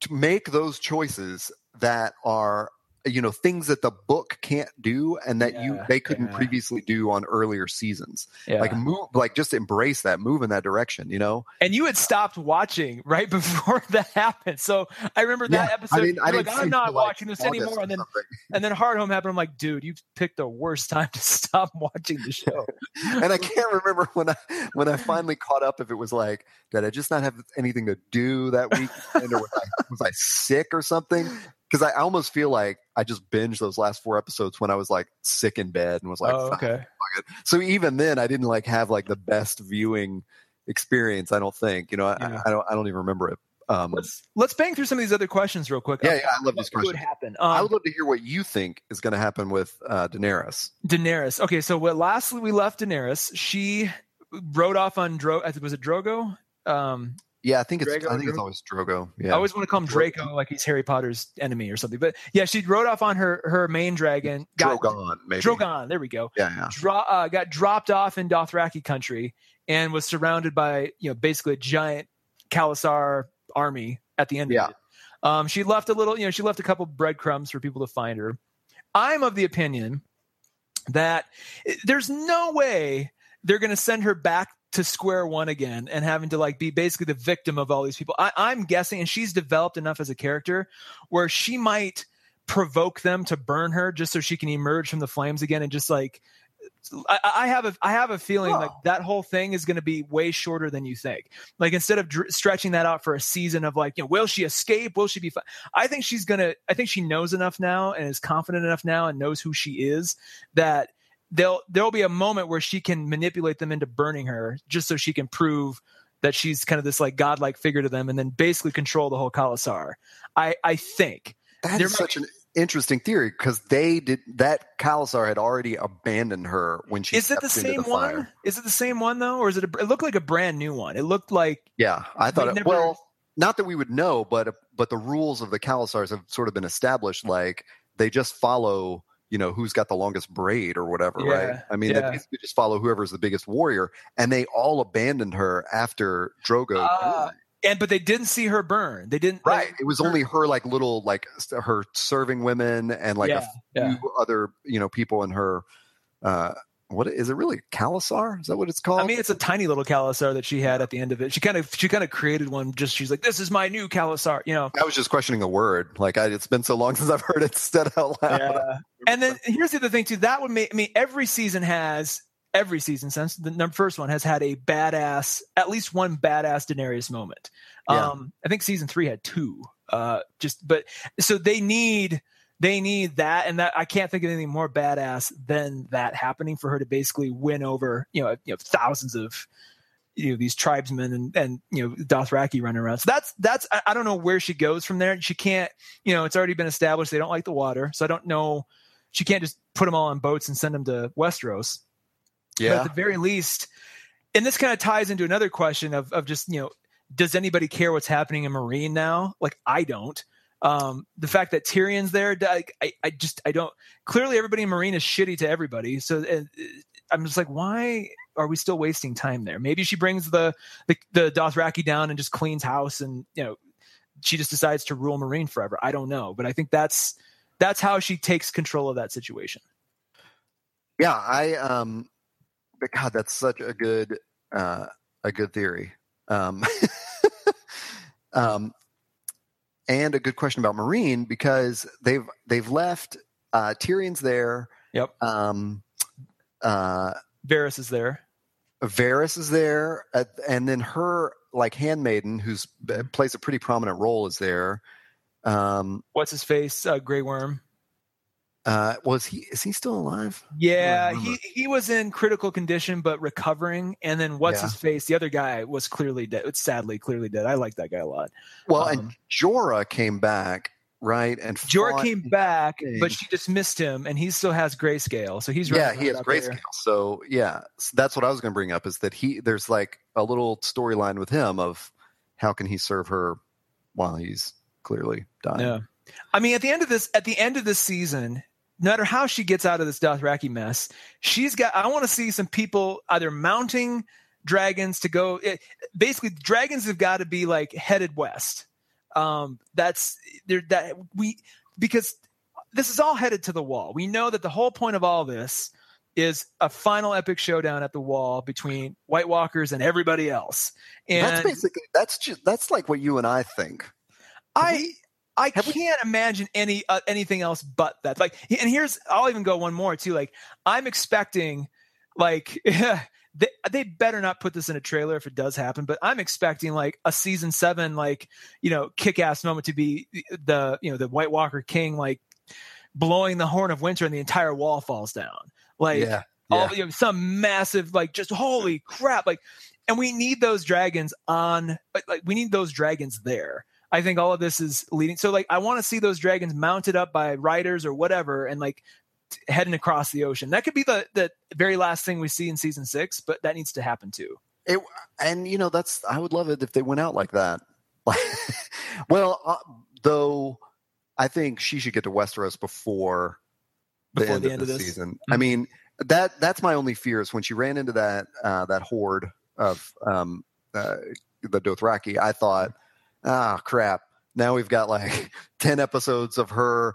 To make those choices that are you know things that the book can't do and that you they couldn't yeah. previously do on earlier seasons. yeah. Like move like just embrace that, move in that direction, you know? and you had stopped watching right before that happened. So I remember that episode. I didn't, I like, i'm not like, watching this August anymore. And then and then Hardhome happened. I'm like, dude, you've picked the worst time to stop watching the show. and I can't remember when I when I finally caught up if it was like did I just not have anything to do that weekend or was I was I sick or something? Because I almost feel like I just binged those last four episodes when I was like sick in bed and was like, oh, "Fuck okay. it." So even then, I didn't like have like the best viewing experience. I don't think you know. I, Yeah. I don't. I don't even remember it. Um, Let's let's bang through some of these other questions real quick. yeah, yeah, I love these What would questions. happen? I Um, would love to hear what you think is going to happen with uh, Daenerys. Daenerys. Okay, so what lastly we left Daenerys. She rode off on Dro. I think was it Drogo. Um, Yeah, I think it's. Drago, I think it's always Drogo. Yeah, I always want to call him Draco, like he's Harry Potter's enemy or something. But yeah, she rode off on her her main dragon. Got, Drogon. Maybe. Drogon. There we go. Yeah, yeah. Dro- uh, got dropped off in Dothraki country and was surrounded by you know basically a giant Khalasar army at the end Yeah. of it. Um, she left a little, you know, she left a couple breadcrumbs for people to find her. I'm of the opinion that eh, there's no way they're going to send her back to square one again and having to like be basically the victim of all these people. I, I'm guessing, and she's developed enough as a character where she might provoke them to burn her just so she can emerge from the flames again and just like I, I have a I have a feeling Huh. like that whole thing is going to be way shorter than you think. Like instead of dr- stretching that out for a season of like, you know, will she escape? Will she be? Fi-? I think she's gonna. I think she knows enough now and is confident enough now and knows who she is that there'll there'll be a moment where she can manipulate them into burning her just so she can prove that she's kind of this like godlike figure to them and then basically control the whole Khalasar. I I think. that's might such an interesting theory because they did that. Khalasar had already abandoned her when she Is it the same the one? Is it the same one though, or is it? A, it looked like a brand new one. It looked like Yeah, I thought. It, never- well, not that we would know, but but the rules of the Khalasars have sort of been established. Like they just follow. You know who's got the longest braid or whatever, right? I mean, they basically just follow whoever's the biggest warrior, and they all abandoned her after Drogo. Died. and but they didn't see her burn. They didn't. right. It was only her, like little, like her serving women, and like Yeah, a yeah. few other, you know, people in her. uh What is it really? Khalasar? Is that what it's called? I mean, it's a tiny little Khalasar that she had at the end of it. She kind of she kind of created one. Just she's like, this is my new Khalasar. You know. I was just questioning a word. Like I, it's been so long since I've heard it said out loud. Yeah. And then here's the other thing too. That would make I mean every season has every season since the number first one has had a badass at least one badass Daenerys moment. Yeah. Um, I think season three had two. Uh, just but so they need they need that and that I can't think of anything more badass than that happening for her to basically win over you know you know thousands of you know these tribesmen and and you know Dothraki running around. So that's that's I, I don't know where she goes from there. She can't you know it's already been established they don't like the water, so I don't know. She can't just put them all on boats and send them to Westeros. But at the very least, and this kind of ties into another question of of just you know does anybody care what's happening in Meereen now? Like I don't. Um, the fact that Tyrion's there, I, I, just I don't. Clearly, everybody in Meereen is shitty to everybody. So uh, I'm just like, why are we still wasting time there? Maybe she brings the the, the Dothraki down and just cleans house, and you know, she just decides to rule Meereen forever. I don't know, but I think that's that's how she takes control of that situation. Yeah, I um, but God, that's such a good uh, a good theory. Um, um, and a good question about Meereen because they've they've left uh, Tyrion's there. Yep. Um, uh, Varys is there. Varys is there, uh, and then her like handmaiden, who's uh, plays a pretty prominent role, is there. Um, What's his face? Uh, Grey Worm. Uh, was he? Is he still alive? Yeah, he he was in critical condition but recovering. And then what's Yeah. his face? The other guy was clearly dead. It's sadly clearly dead. I like that guy a lot. Well, Um, and Jorah came back, right? And Jorah came back, thing. but she dismissed him, and he still has grayscale. So he's yeah, he has out there. grayscale. So yeah, s- that's what I was going to bring up is that he there's like a little storyline with him of how can he serve her while he's clearly dying. Yeah. I mean, at the end of this, at the end of this season, no matter how she gets out of this Dothraki mess, she's got. I want to see some people either mounting dragons to go. It, basically, dragons have got to be like headed west. Um, that's there. That we because this is all headed to the wall. We know that the whole point of all this is a final epic showdown at the wall between White Walkers and everybody else. And that's basically that's just that's like what you and I think. I I have can't imagine any uh, anything else but that. Like, and here's I'll even go one more too. Like, I'm expecting, like, they they better not put this in a trailer if it does happen. But I'm expecting like a season seven, like you know, kick ass moment to be the you know the White Walker King like blowing the horn of winter and the entire wall falls down. Like, yeah, all you know, some massive like just holy crap like and we need those dragons on like, like we need those dragons there i think all of this is leading so like i want to see those dragons mounted up by riders or whatever and like t- heading across the ocean that could be the the very last thing we see in season six but that needs to happen too It, and you know that's I would love it if they went out like that. well, uh, though, I think she should get to Westeros before the Before end, the of end the of this? Mm-hmm. season. I mean that that's my only fear is when she ran into that uh, that horde of um, uh, the Dothraki. I thought, ah, crap. Now we've got like ten episodes of her.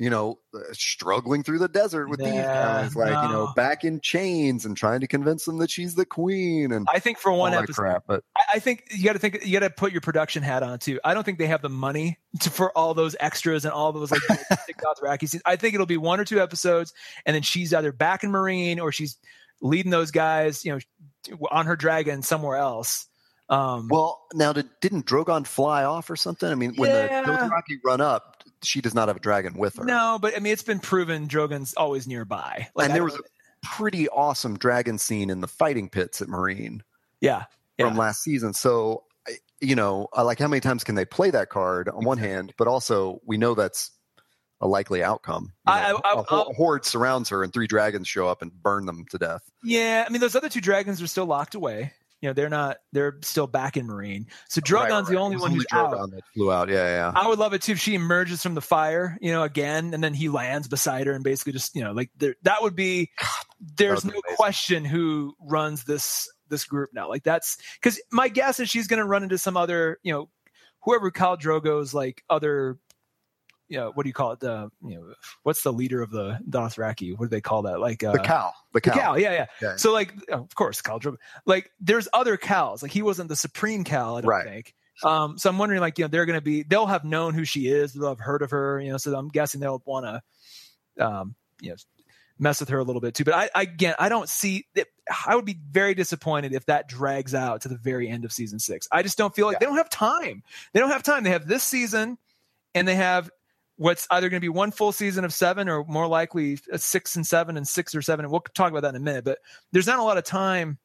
You know, uh, struggling through the desert with these guys, like you know, back in chains and trying to convince them that she's the queen and i think for one episode crap. But I- think you got to think. You got to put your production hat on too. I don't think they have the money to, for all those extras and all those like Dothraki scenes. I think it'll be one or two episodes, and then she's either back in Meereen or she's leading those guys, you know, on her dragon somewhere else. Um, Well, now did, didn't Drogon fly off or something? I mean, when Yeah. the Dothraki run up, she does not have a dragon with her. no, but I mean, it's been proven Drogon's always nearby. Like and there was a pretty awesome dragon scene in the fighting pits at Meereen yeah, from last season. So, you know, like how many times can they play that card on one hand, but also we know that's a likely outcome. You know, I- a ho- horde surrounds her, and three dragons show up and burn them to death. yeah. I mean, those other two dragons are still locked away. You know, they're not. They're still back in Meereen. So Drogon's Right, right, the only one who's out. That flew out. Yeah, yeah. I would love it too if she emerges from the fire, you know, again, and then he lands beside her and basically just, you know, like that would be. There's no amazing. question who runs this this group now. Like that's because my guess is she's going to run into some other, you know, whoever Khal Drogo's like other. You know, what do you call it? The you know, what's the leader of the Dothraki? What do they call that? Like uh, the cow. The the cow. cow, yeah, yeah. Yeah. So like, oh, of course, Drogo. Like, there's other cows. Like, he wasn't the supreme cow. I don't Right. think. Um, so I'm wondering, like, you know, they're going to be, they'll have known who she is. They'll have heard of her. You know, so I'm guessing they'll want to, um, you know, mess with her a little bit too. But I, I again, I don't see. It, I would be very disappointed if that drags out to the very end of season six. I just don't feel like Yeah. they don't have time. They don't have time. They have this season, and they have what's either going to be one full season of seven or more likely a six and seven and six or seven. And we'll talk about that in a minute. But there's not a lot of time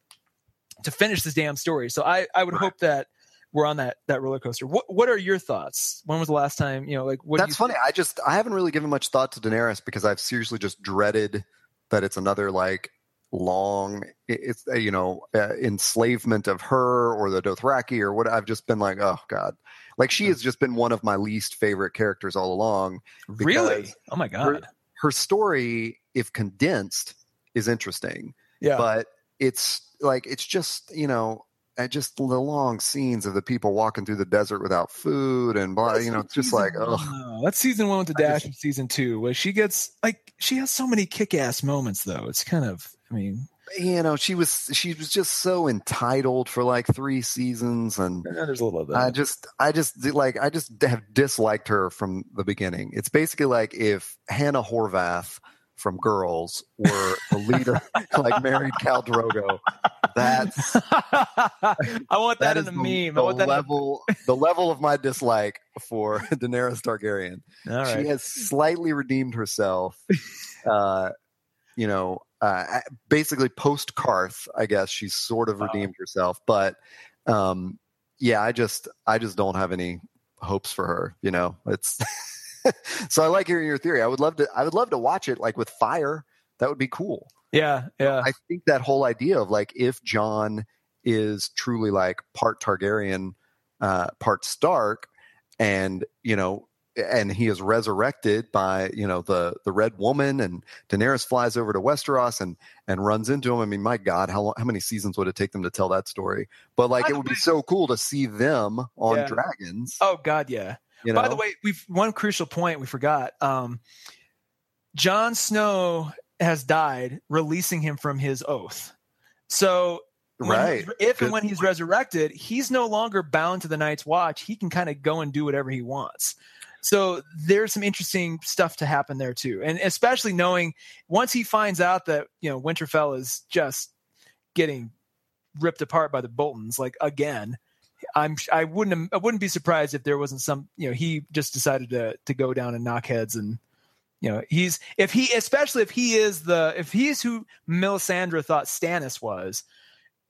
to finish this damn story. So I I would Right. hope that we're on that that roller coaster. What what are your thoughts? When was the last time you know like what? That's funny. I just I haven't really given much thought to Daenerys because I've seriously just dreaded that it's another like long it's uh, you know uh, enslavement of her or the Dothraki or what I've just been like oh god like she has just been one of my least favorite characters all along really? Oh my god! her story if condensed is interesting. Yeah, but it's like it's just you know just the long scenes of the people walking through the desert without food and blah you know it's just like oh that's season one with the dash just- of season two where she gets like she has so many kick-ass moments though. It's kind of i mean you know she was she was just so entitled for like three seasons and there's a little of that. i just i just like i just have disliked her from the beginning. It's basically like if hannah horvath from girls were the leader like married Khal Drogo. That's i want that in a meme the i want that a- level the level of my dislike for daenerys targaryen. Right she has slightly redeemed herself uh you know uh basically post Qarth i guess she's sort of Oh. redeemed herself but um yeah i just i just don't have any hopes for her you know? It's so i like hearing your theory. I would love to i would love to watch it like with fire. That would be cool. Yeah yeah. I think that whole idea of like if Jon is truly like part targaryen uh part stark and you know and he is resurrected by you know the the red woman and Daenerys flies over to Westeros and and runs into him. I mean, my God, how long, how many seasons would it take them to tell that story? But like, it would be so cool to see them on Yeah. dragons. oh god yeah you know? By the way, we've one crucial point we forgot. Um, Jon Snow has died, releasing him from his oath. So, right? if and when he's resurrected, he's no longer bound to the Night's Watch. He can kind of go and do whatever he wants. So there's some interesting stuff to happen there too, and especially knowing once he finds out that you know Winterfell is just getting ripped apart by the Boltons, like again. I'm I wouldn't I wouldn't be surprised if there wasn't some you know he just decided to to go down and knock heads and you know he's if he especially if he is the if he's who Melisandre thought Stannis was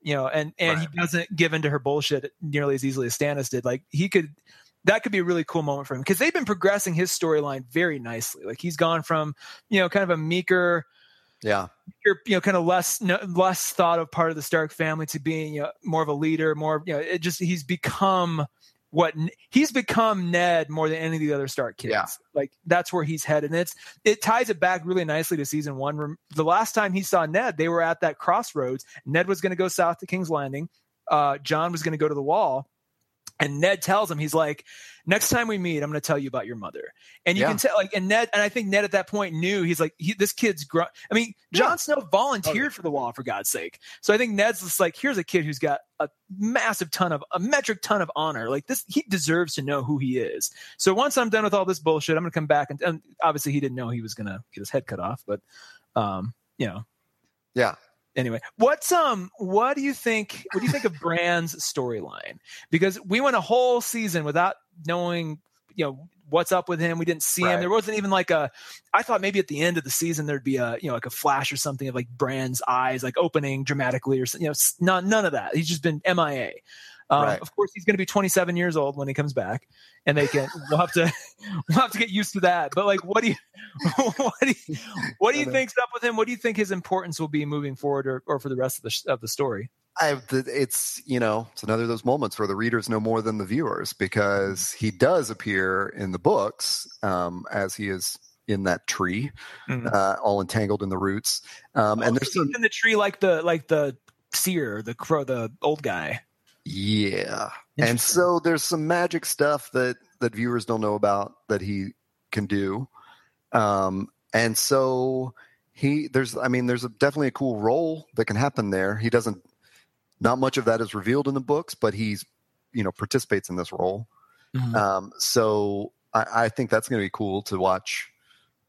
you know and and he doesn't give into her bullshit nearly as easily as Stannis did like he could that could be a really cool moment for him because they've been progressing his storyline very nicely like he's gone from you know kind of a meeker yeah, you're you know kind of less no, less thought of part of the Stark family to being you know, more of a leader, more you know it just he's become what he's become Ned more than any of the other Stark kids. Yeah. Like that's where he's headed, and it's it ties it back really nicely to season one. The last time he saw Ned, they were at that crossroads. Ned was going to go south to King's Landing. Uh, Jon was going to go to the Wall. And Ned tells him, he's like, next time we meet, I'm going to tell you about your mother. And you Yeah. can tell, like, and Ned, and I think Ned at that point knew he's like, he, this kid's, gr- I mean, Jon Yeah. Snow volunteered for the wall for God's sake. So I think Ned's just like, here's a kid who's got a massive ton of, a metric ton of honor. Like this, he deserves to know who he is. So once I'm done with all this bullshit, I'm going to come back and, and obviously he didn't know he was going to get his head cut off, but, um, you know, yeah. Anyway what's um what do you think what do you think of brand's storyline? Because we went a whole season without knowing you know what's up with him. We didn't see him. There wasn't even like a i thought maybe at the end of the season there'd be a you know like a flash or something of like brand's eyes like opening dramatically or something you know none, none of that. He's just been mia um, Right. Of course, he's going to be 27 years old when he comes back, and they can. We'll have to. We'll have to get used to that. But like, what do you, what do you, what do you think's up with him? What do you think his importance will be moving forward, or, or for the rest of the of the story? I, it's you know it's another of those moments where the readers know more than the viewers because he does appear in the books um, as he is in that tree, Mhm. uh, all entangled in the roots. Um, and there's so some in the tree like the like the seer, the crow, the old guy. Yeah, and so there's some magic stuff that that viewers don't know about that he can do, um, and so he there's I mean there's a, definitely a cool role that can happen there. He doesn't not much of that is revealed in the books, but he's you know participates in this role. Mhm. Um, so I, I think that's going to be cool to watch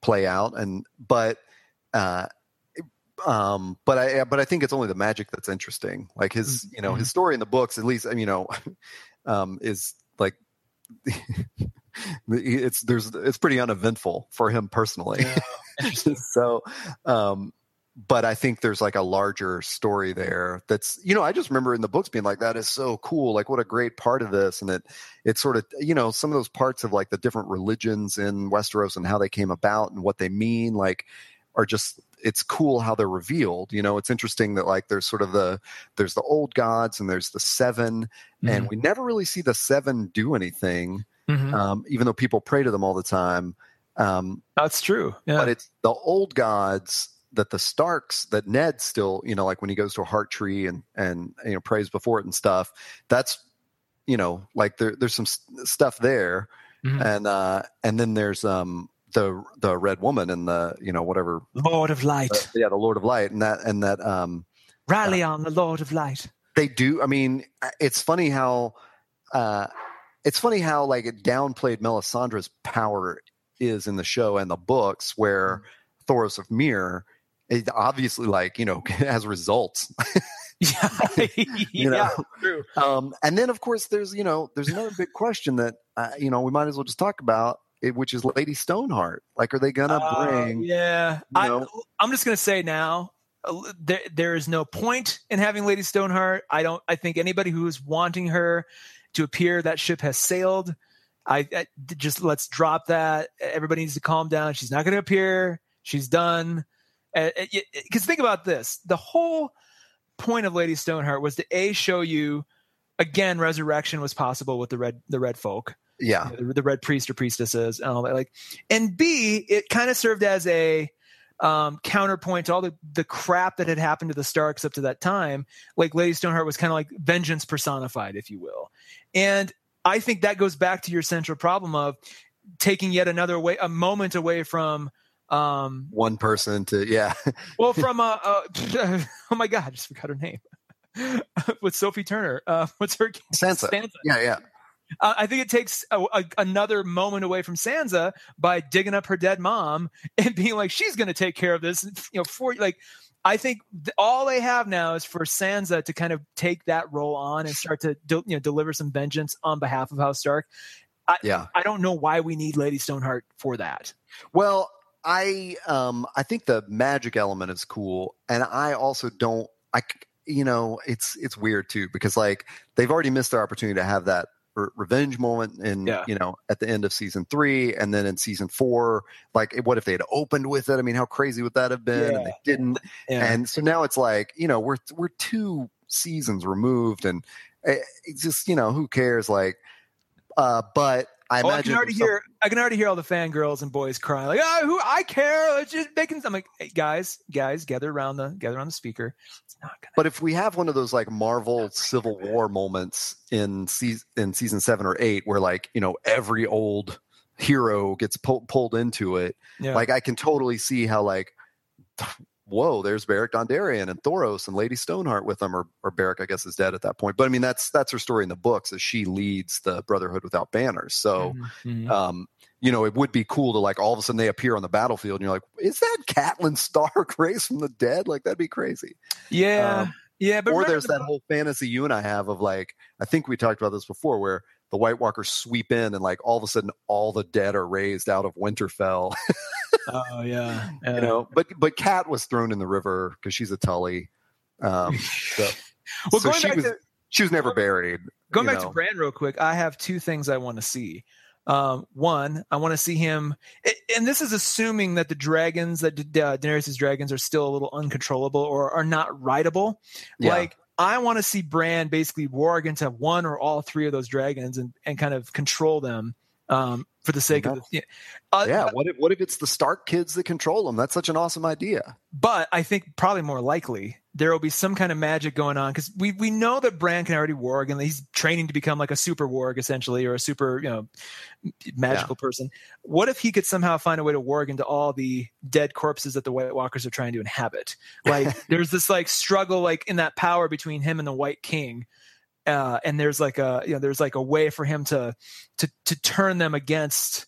play out. And but uh, um, but I but I think it's only the magic that's interesting. Like his you know his story in the books, at least you know, um, is like it's there's it's pretty uneventful for him personally. Yeah. So um but I think there's like a larger story there. That's you know I just remember in the books being like that is so cool. Like what a great part of this, and it it's sort of you know some of those parts of like the different religions in Westeros and how they came about and what they mean like are just it's cool how they're revealed. You know, it's interesting that like there's sort of the there's the old gods and there's the 7 Mm-hmm. and we never really see the seven do anything, Mhm. um, even though people pray to them all the time. Um, That's true. Yeah. but it's the old gods that the Starks that Ned still, you know, like when he goes to a heart tree and and you know prays before it and stuff. That's you know like there there's some s- stuff there, Mhm. and uh and then there's um the the red woman and the you know whatever Lord of Light. uh, yeah the Lord of Light and that and that um Rally on the Lord of Light. they do i mean it's funny how uh it's funny how like it downplayed melisandre's power is in the show and the books where thoros of Myr it obviously like you know has results Yeah. You know? yeah, true. um and then of course there's you know there's another big question that uh, you know we might as well just talk about it, which is lady stoneheart like are they gonna Uh, bring yeah. you I, know- I'm just to say now, uh, there, there is no point in having Lady Stoneheart. I don't. I think anybody who is wanting her to appear, that ship has sailed. I, I just let's drop that. Everybody needs to calm down. She's not going to appear. She's done. Because think about this: the whole point of Lady Stoneheart was to a show you again resurrection was possible with the red the red folk yeah. You know, the, the red priest or priestesses and all that like and b it kind of served as a um, counterpoint to all the, the crap that had happened to the starks up to that time. Like lady stoneheart was kind of like vengeance personified if you will. And i think that goes back to your central problem of taking yet another way a moment away from um one person to yeah. Well from uh, uh oh my god i just forgot her name. With sophie turner uh what's her Sansa. Sansa. yeah yeah Uh, I think it takes a, a, another moment away from Sansa by digging up her dead mom and being like, she's going to take care of this. You know, for like, I think th- all they have now is for Sansa to kind of take that role on and start to de- you know deliver some vengeance on behalf of House Stark. I, yeah I don't know why we need Lady Stoneheart for that. Well, I um I think the magic element is cool, and I also don't I you know it's it's weird too because like they've already missed their opportunity to have that re- revenge moment in Yeah. you know at the end of season three and then in season four like what if they had opened with it? I mean how crazy would that have been? And they didn't. Yeah. and so now it's like you know we're we're two seasons removed and eh, it's just you know who cares? Like uh but i Oh, I can already some- hear. I can already hear all the fangirls and boys crying like, "Oh, who I care? It's just making." I'm like, hey, guys, guys, gather around the gather around the speaker. It's not gonna. But if we have one of those like Marvel Civil War moments in season in season seven or eight, where like you know every old hero gets pull, pulled into it, Yeah. like I can totally see how like, whoa, there's Beric Dondarrion and Thoros and Lady Stoneheart with them, or or Beric I guess is dead at that point. But I mean that's that's her story in the books as she leads the Brotherhood without banners. So. Mhm, mhm. Um, you know, it would be cool to like all of a sudden they appear on the battlefield and you're like, is that Catelyn Stark raised from the dead? Like that'd be crazy yeah, um, yeah. But or there's the- that whole fantasy you and I have of like I think we talked about this before where the White Walkers sweep in and like all of a sudden all the dead are raised out of Winterfell. Oh yeah, you know, but but Cat was thrown in the river because she's a Tully. Um, so, Well, so going she back was to she was never buried. going back know. to Bran real quick, I have two things I want to see. Um, one, I want to see him, and this is assuming that the dragons, that Da- Daenerys' dragons, are still a little uncontrollable or are not rideable. Yeah. Like, I want to see Bran basically war against one or all three of those dragons and, and kind of control them um, for the sake of the. Yeah. Uh, yeah, what if what if it's the Stark kids that control them? That's such an awesome idea. but I think probably more likely there will be some kind of magic going on because we we know that Bran can already warg and he's training to become like a super warg essentially or a super you know magical person. What if he could somehow find a way to warg into all the dead corpses that the White Walkers are trying to inhabit? Like there's this like struggle like in that power between him and the White King. Uh, and there's like a you know there's like a way for him to to to turn them against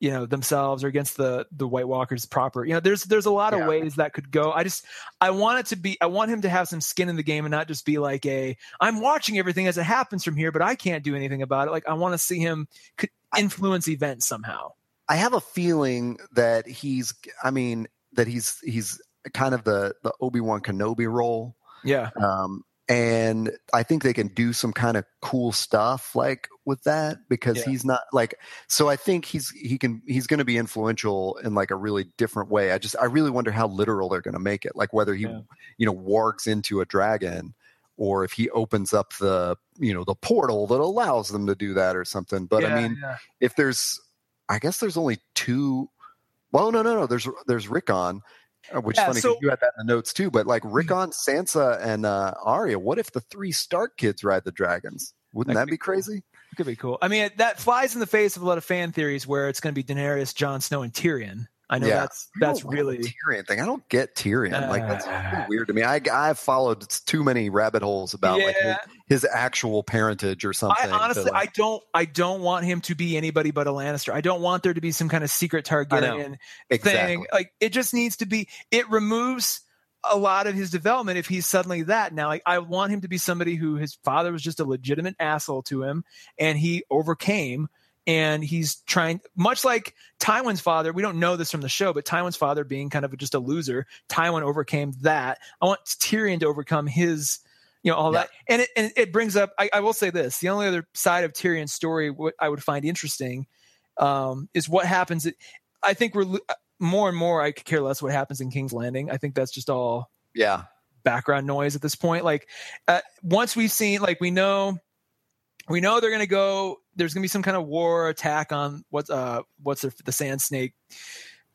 you know themselves or against the the White Walkers proper. You know, there's there's a lot of ways that could go. I just I want it to be I want him to have some skin in the game and not just be like a I'm watching everything as it happens from here, but I can't do anything about it. Like I want to see him influence events somehow. I have a feeling that he's I mean that he's he's kind of the the Obi Wan Kenobi role. Yeah. Um, and I think they can do some kind of cool stuff like with that because Yeah. he's not like so I think he's he can he's going to be influential in like a really different way. I just I really wonder how literal they're going to make it like whether he Yeah. you know wargs into a dragon or if he opens up the you know the portal that allows them to do that or something. But I mean yeah. if there's I guess there's only two well no no no there's there's Rickon which Yeah, is funny so- you had that in the notes too but like Rickon Sansa and uh Arya what if the three Stark kids ride the dragons wouldn't That that, be be cool. crazy It could be cool. I mean, that flies in the face of a lot of fan theories where it's going to be Daenerys, Jon Snow, and Tyrion. I know Yeah. that's that's really Tyrion thing I don't get Tyrion like that's Uh. really weird to me I I've followed too many rabbit holes about like his, his actual parentage or something I honestly, like- I don't, I don't want him to be anybody but a Lannister. I don't want there to be some kind of secret Targaryen exactly thing. Like it just needs to be. It removes a lot of his development if he's suddenly that. Now, like, I want him to be somebody who his father was just a legitimate asshole to him, and he overcame. And he's trying, much like Tywin's father. We don't know this from the show, but Tywin's father being kind of just a loser, Tywin overcame that. I want Tyrion to overcome his, you know, all Yeah. that. And it and it brings up. I, I will say this: the only other side of Tyrion's story, what I would find interesting, um, is what happens. I think we're more and more. I could care less what happens in King's Landing. I think that's just all yeah background noise at this point. Like uh, once we've seen, like we know, we know they're going to go. There's going to be some kind of war attack on what's uh what's the, the Sand Snake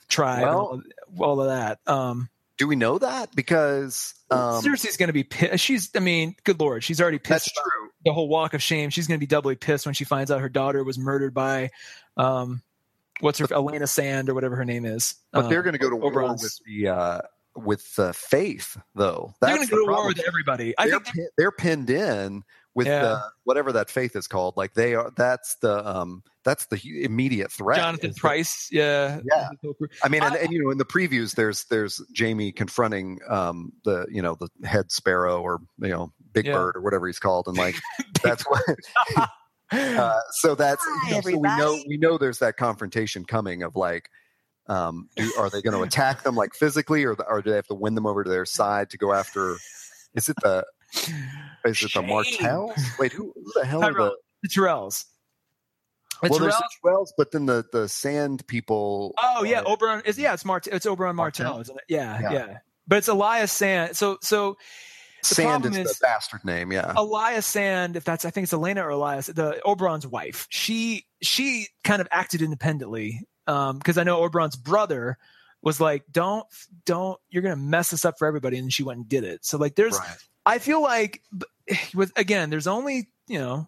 tribe, and Well- all, all of that. Um, do we know that because um Cersei's going to be pissed. She's, I mean, good lord, she's already pissed. that's true the whole walk of shame. She's going to be doubly pissed when she finds out her daughter was murdered by, um, what's her Elena Sand or whatever her name is. But Uh, they're going to go to war Oberyn's- with the uh, with the faith, though. they're going to go to war with everybody. I They're, think they're pinned in with Yeah. the, whatever that faith is called. Like they are. That's the um. That's the immediate threat. Jonathan is the- Pryce, yeah, Yeah. I mean, and, I- and you know, in the previews, there's there's Jaime confronting um the you know the head sparrow or you know Big Yeah. Bird or whatever he's called, and like that's what. Uh, so that's Hi, you know, so we know we know there's that confrontation coming of like um do, are they going to attack them like physically or or do they have to win them over to their side to go after is it the is it the Shame. Martells? Wait, who, who the hell are the the Tyrells. The well, there's the Tyrells, but then the the Sand people. Oh yeah, are- Oberyn is yeah, it's Mart it's Oberyn Martell, Martell? isn't it? Yeah, Yeah. yeah, But it's Elias Sand. So so the Sand is, is- the bastard name. Yeah, Elias Sand, if that's I think it's Elena or Elias, the Oberyn's wife. She she kind of acted independently um, because I know Oberyn's brother was like, "Don't don't you're gonna mess this up for everybody," and she went and did it. So like, there's right. I feel like with again, there's only you know.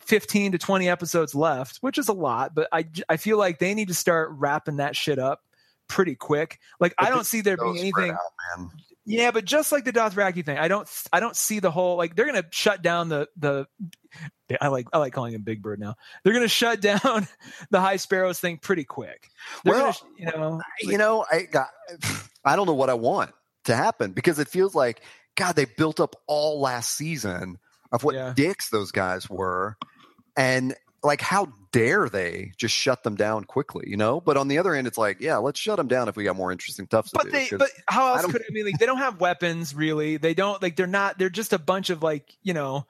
15 to 20 episodes left, which is a lot, but I I feel like they need to start wrapping that shit up pretty quick. Like I don't see there being anything out, yeah, but just like the Dothraki thing, I don't I don't see the whole like they're gonna shut down the the I like I like calling him Big Bird now. They're gonna shut down the High Sparrows thing pretty quick. They're Well, gonna, you know, you know, I got, I don't know what I want to happen because it feels like God, they built up all last season of what Yeah. dicks those guys were, and like how dare they just shut them down quickly, you know? But on the other hand, it's like, yeah, let's shut them down if we got more interesting stuff to but do. but how else could I mean like they don't have weapons really. They don't like they're not they're just a bunch of like you know.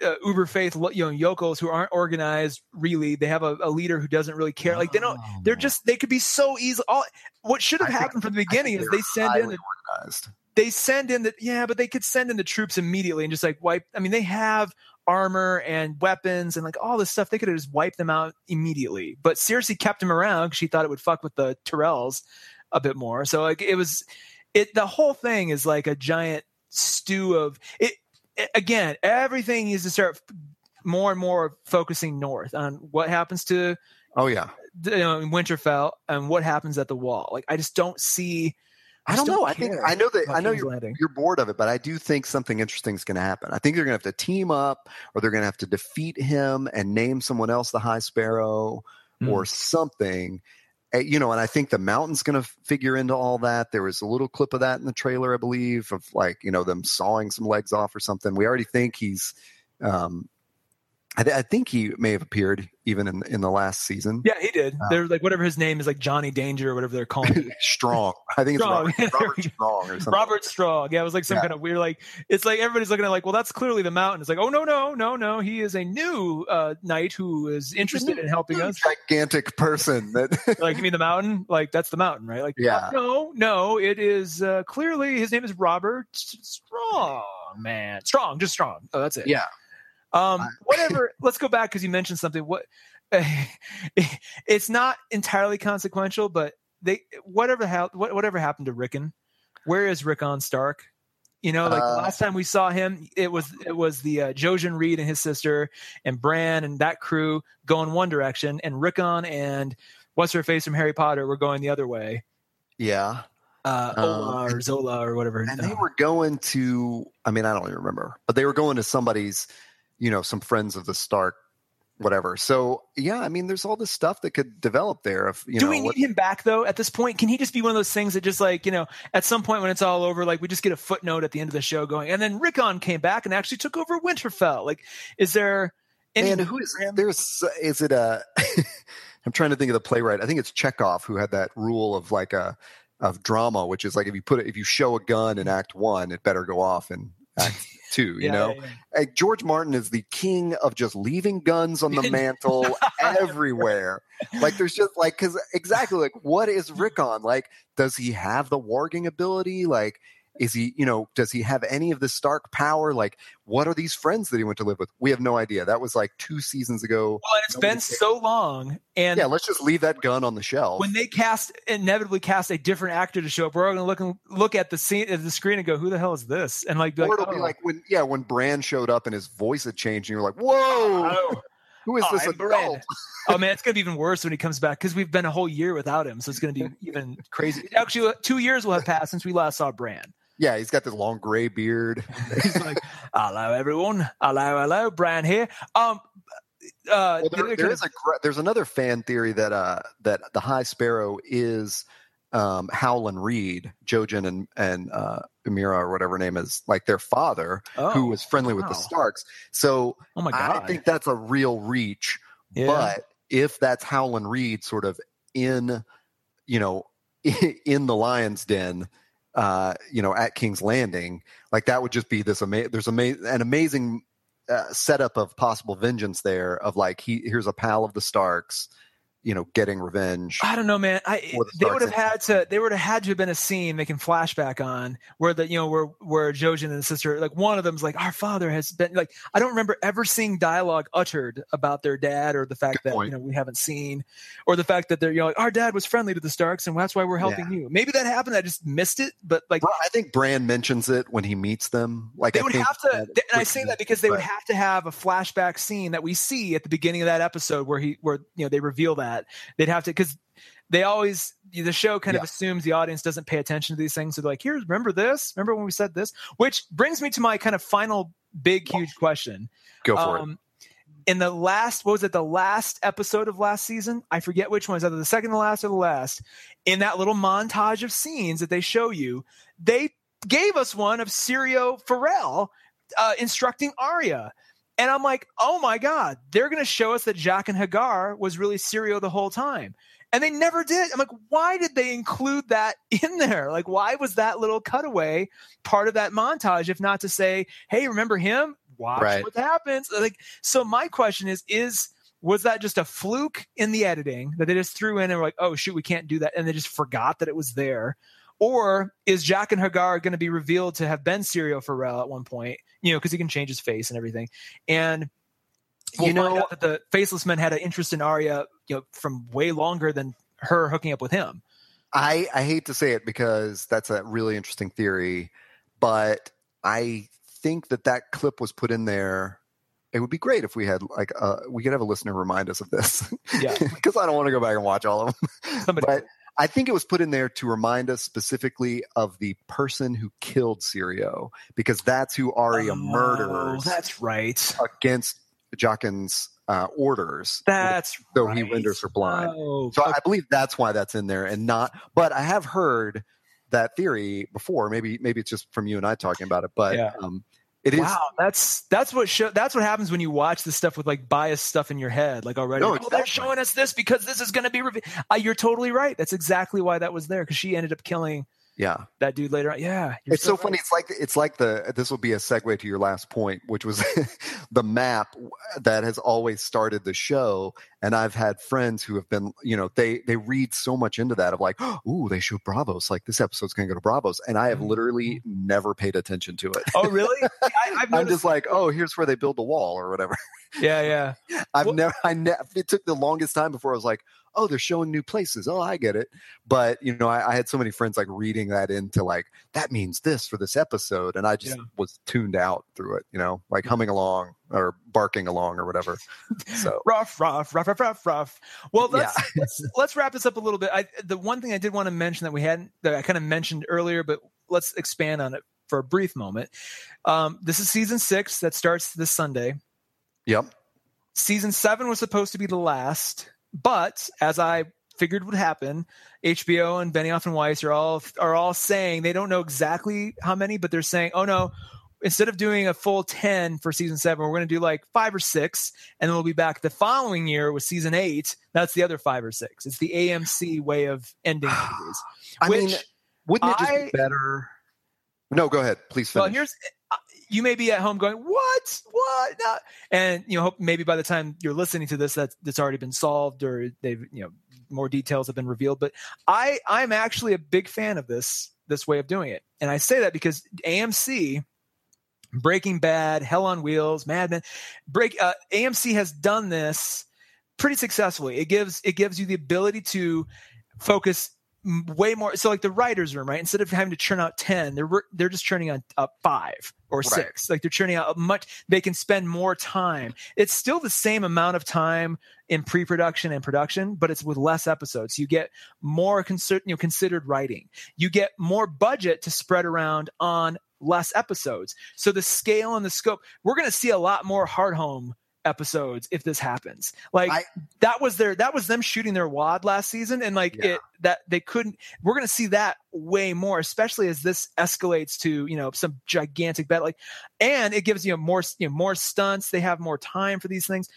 Uh, uber faith you know yokels who aren't organized really they have a, a leader who doesn't really care like they don't they're just they could be so easy all what should have I think- happened from the beginning is they're send in organized. They send in the yeah, but they could send in the troops immediately and just like wipe. I mean, they have armor and weapons and like all this stuff. They could have just wiped them out immediately. But Cersei kept him around because she thought it would fuck with the Tyrells a bit more. So like it was, it the whole thing is like a giant stew of it. it- again, everything needs to start more and more focusing north on what happens to Oh yeah, you know, Winterfell and what happens at the wall. Like I just don't see. I don't know. I think I know that I know you're Landing. you're bored of it, but I do think something interesting is going to happen. I think they're going to have to team up, or they're going to have to defeat him and name someone else the High Sparrow, Hmm. or something. Uh, You know, and I think the mountain's going to figure into all that. There was a little clip of that in the trailer, I believe, of like you know them sawing some legs off or something. We already think he's. Um, I, th- I think he may have appeared even in in the last season. Yeah, he did. Uh, they're like whatever his name is, like Johnny Danger or whatever they're calling him. Strong. I think it's Strong. Robert, Robert Strong or something. Robert Strong. Yeah, it was like some Yeah. kind of weird like it's like everybody's looking at like, well, that's clearly the mountain. It's like, oh no, no, no, no. He is a new uh knight who is interested in helping us. gigantic person that like you mean the mountain? Like that's the mountain, right? Like Yeah. no, no, it is uh clearly his name is Robert Strong, man. Strong, just strong. Oh, that's it. yeah. Um, whatever. let's go back because you mentioned something. What? it's not entirely consequential, but they whatever what, whatever happened to Rickon. Where is Rickon Stark? You know, like Uh, last time we saw him, it was it was the uh, Jojen Reed and his sister and Bran and that crew going one direction, and Rickon and what's her face from Harry Potter were going the other way. Yeah. Uh, Um, or Zola or whatever. And they were going to I mean, I don't even remember, but they were going to somebody's, you know, some friends of the Stark, whatever. So yeah, I mean, there's all this stuff that could develop there. If you Do know, we need what- him back though? At this point, can he just be one of those things that just like you know, at some point when it's all over, like we just get a footnote at the end of the show going, and then Rickon came back and actually took over Winterfell. Like, is there? Any, and who is there's is it a? I'm trying to think of the playwright. I think it's Chekhov who had that rule of like a of drama, which is like if you put it, if you show a gun in Act One, it better go off in Act Two. You Yeah, know, yeah, yeah. Like, George Martin is the king of just leaving guns on the mantle everywhere. Like there's just like because exactly like what is Rickon like? Does he have the warging ability? Like is he you know does he have any of the Stark power? Like what are these friends that he went to live with? We have no idea. That was like two seasons ago. Well, and it's been so long, and Yeah, let's just leave that gun on the shelf. when they cast inevitably cast a different actor to show up, we're all going to look and look at the scene at the screen and go, "Who the hell is this?" And like, be or it'll be "Oh, like when yeah when Bran showed up and his voice had changed and you're like whoa oh, who is I'm this Bran." adult? oh man, it's gonna be even worse when he comes back because we've been a whole year without him, so it's gonna be even crazy. Actually, two years will have passed since we last saw Bran. Yeah, he's got this long gray beard. He's like, "Hello, everyone. Hello, hello, Bran here." Um, uh, Well, there, there is a there's another fan theory that uh that the High Sparrow is um Howland Reed, Jojen and and uh Amira or whatever her name is, like their father, of- who was friendly with the. Starks. So Oh my god! I think that's a real reach. Yeah. But if that's Howland Reed sort of in, you know, in the lion's den, uh, you know, at King's Landing, like that would just be this amazing. There's ama- an amazing uh, setup of possible vengeance there. Of like, he here's a pal of the Starks, you know, getting revenge. I don't know, man. I the they would have had to. They would have had to have been a scene they can flashback on where the you know where where Jojen and the sister like one of them's like our father has been like I don't remember ever seeing dialogue uttered about their dad or the fact Good that point. you know we haven't seen or the fact that they're you know like our dad was friendly to the Starks and that's why we're helping you. Maybe that happened. I just missed it, but like Bra- I think Bran mentions it when he meets them. Like they I would have to and i say that because they would have to have a flashback scene that we see at the beginning of that episode where he where you know they reveal that they'd have to because they always the show kind of assumes the audience doesn't pay attention to these things so they're like here's remember this remember when we said this which brings me to my kind of final big huge question go for it. um, in the last, what was it, the last episode of last season? I forget which one. Is either the second to last or the last. In that little montage of scenes that they show you, they gave us one of Syrio Forel uh, instructing Arya. And I'm like, oh my God, they're going to show us that Jaqen H'ghar was really Syrio the whole time. And they never did. I'm like, why did they include that in there? Like, why was that little cutaway part of that montage, if not to say, hey, remember him? Watch Right. what happens. Like, so my question is, is was that just a fluke in the editing that they just threw in and were like, oh shoot, we can't do that, and they just forgot that it was there? Or is Jaqen H'ghar going to be revealed to have been Syrio Forel at one point? You know, because he can change his face and everything. And we'll You know- that the faceless men had an interest in Arya, you know, from way longer than her hooking up with him. I, I hate to say it because that's a really interesting theory, but I think that that clip was put in there. It would be great if we had like uh, we could have a listener remind us of this. Yeah. because I don't want to go back and watch all of them. Somebody, But I think it was put in there to remind us specifically of the person who killed Syrio because that's who Arya Oh, murders That's right. against Jaqen's uh, orders. That's so right. he renders her blind. Oh, So I believe that's why that's in there and not but I have heard that theory before maybe maybe it's just from you and I talking about it but Yeah. um It is. wow, that's that's what show, that's what happens when you watch this stuff with like biased stuff in your head, like already. No, oh, they're showing us this because this is going to be. Revealed. Uh, you're totally right. That's exactly why that was there because she ended up killing Yeah. that dude later on. Yeah, it's so right. funny. It's like it's like the this will be a segue to your last point, which was the map that has always started the show. And I've had friends who have been, you know, they they read so much into that of like, oh they showed Braavos. Like this episode's gonna go to Braavos, and I have Mhm. literally never paid attention to it. Oh, really? I, I've I'm just like, oh, here's where they build the wall or whatever. yeah, yeah. I've Well- never, I ne- it took the longest time before I was like, oh, they're showing new places. Oh, I get it. But you know, I, I had so many friends like reading that into like that means this for this episode, and I just Yeah. was tuned out through it. You know, like humming along or barking along or whatever. So rough, rough, rough, rough, rough, rough. Well, let's, Yeah. let's let's wrap this up a little bit. I, the one thing I did want to mention that we hadn't that I kind of mentioned earlier, but let's expand on it for a brief moment. Um, this is season six that starts this Sunday. yep, Season seven was supposed to be the last, but as I figured would happen, HBO and Benioff and Weiss are all are all saying they don't know exactly how many, but they're saying, oh no. Instead of doing a full 10 for season seven, we're going to do like five or six, and then we'll be back the following year with season eight. That's the other five or six. It's the AMC way of ending movies. I Which mean, wouldn't it just I- be better? No, go ahead, please finish. Well, here's you may be at home going, "What? What?" No. And you know, hope maybe by the time you're listening to this, that's that's already been solved or they've you know more details have been revealed. But I I'm actually a big fan of this this way of doing it, and I say that because AMC. Breaking Bad, Hell on Wheels, Mad Men, break uh, AMC has done this pretty successfully. It gives it gives you the ability to focus way more. So like the writers' room, right? Instead of having to churn out ten, they're they're just churning out uh, five or Right. six. Like they're churning out much. They can spend more time. It's still the same amount of time in pre-production and production, but it's with less episodes. You get more consider, you know, considered writing. You get more budget to spread around on less episodes. So the scale and the scope. We're going to see a lot more Hardhome episodes if this happens. Like I- that was their that was them shooting their wad last season and like Yeah. it that they couldn't we're going to see that way more especially as this escalates to you know some gigantic battle like and it gives you more you know more stunts they have more time for these things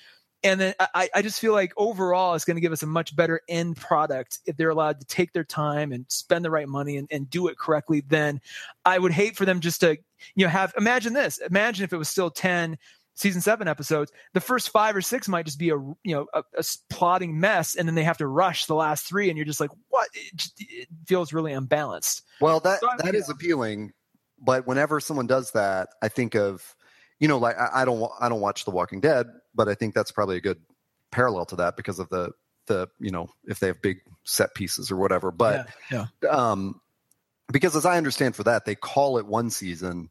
and then I, I just feel like overall it's going to give us a much better end product if they're allowed to take their time and spend the right money and, and do it correctly then i would hate for them just to you know have imagine this imagine if it was still 10 season seven episodes the first five or six might just be a you know a plotting mess and then they have to rush the last three and you're just like what it, it feels really unbalanced Well, that So that is appealing, but whenever someone does that, I think of, you know, like I, I don't I don't watch The Walking Dead, but I think that's probably a good parallel to that because of the the you know if they have big set pieces or whatever. But yeah, um, because as I understand for that, they call it one season,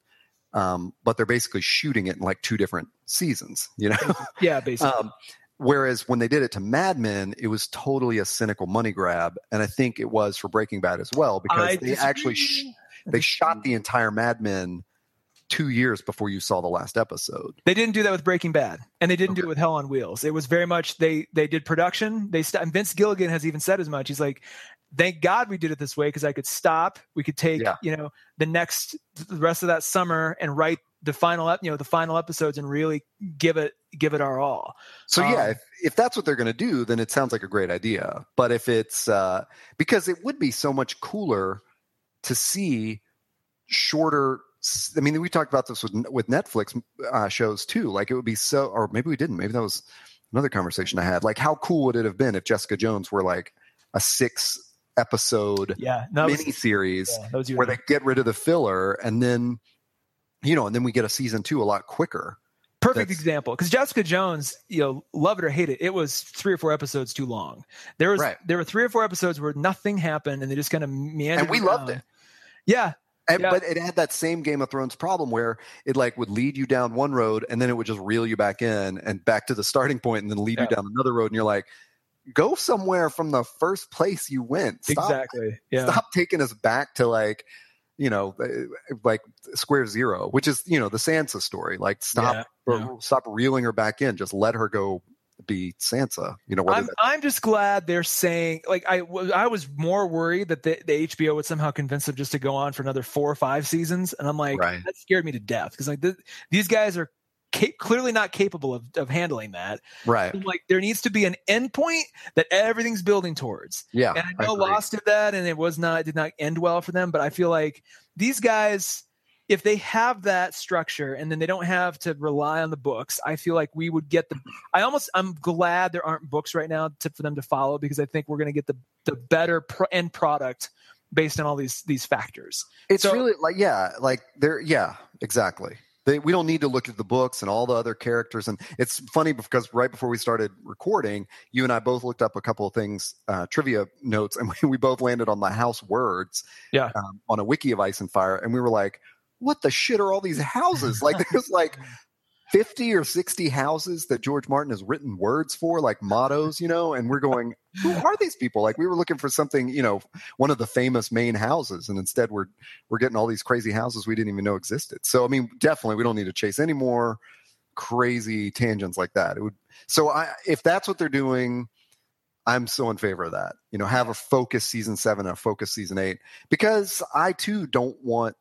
um, but they're basically shooting it in like two different seasons. You know, yeah basically um, whereas when they did it to Mad Men, it was totally a cynical money grab, and I think it was for Breaking Bad as well because I they actually sh- they shot the entire Mad Men two years before you saw the last episode. They didn't do that with Breaking Bad, and they didn't do it with Hell on Wheels. It was very much they they did production. They st- and Vince Gilligan has even said as much. He's like, "Thank God we did it this way because I could stop. We could take Yeah. you know the next the rest of that summer and write the final you know the final episodes and really give it give it our all." So yeah, Um, if, if that's what they're going to do, then it sounds like a great idea. But if it's uh, because it would be so much cooler to see shorter. I mean, we talked about this with with Netflix uh, shows too. Like it would be so, or maybe we didn't. Maybe that was another conversation I had. Like, how cool would it have been if Jessica Jones were like a six episode Yeah, no, mini series yeah, that was your where they get rid of the filler and then you know and then we get a season two a lot quicker perfect that's- example because Jessica Jones, you know, love it or hate it, it was three or four episodes too long. There was Right. there were three or four episodes where nothing happened and they just kind of meandered. and we loved it Yeah, And- Yeah. but it had that same game of thrones problem where it like would lead you down one road and then it would just reel you back in and back to the starting point and then lead you down another road and you're like go somewhere from the first place you went stop, exactly. Yeah. stop taking us back to like you know uh, like square zero which is you know the sansa story like stop Yeah, yeah. stop reeling her back in just let her go be Sansa. You know, I'm I'm just glad they're saying like I I was more worried that the, the HBO would somehow convince them just to go on for another four or five seasons, and I'm like Right. that scared me to death because like th- these guys are ca- clearly not capable of of handling that. right. I'm like there needs to be an endpoint that everything's building towards. Yeah. And I know agree. Lost did that, and it was not it did not end well for them. But I feel like these guys, if they have that structure, and then they don't have to rely on the books, I feel like we would get the. I almost I'm glad there aren't books right now to, for them to follow because I think we're going to get the the better pro, end product based on all these these factors. It's So- really like yeah, like there yeah, exactly. They, we don't need to look at the books and all the other characters. And it's funny because right before we started recording, you and I both looked up a couple of things, uh, trivia notes, and we, we both landed on the house words Yeah. um, on a wiki of Ice and Fire. And we were like, what the shit are all these houses? Like there's like 50 or 60 houses that George Martin has written words for, like mottos, you know, and we're going, who are these people? Like we were looking for something, you know, one of the famous main houses, and instead we're we're getting all these crazy houses we didn't even know existed. So I mean, definitely we don't need to chase any more crazy tangents like that. It would so I if that's what they're doing, I'm so in favor of that. You know, have a focus season seven, a focus season eight, because I too don't want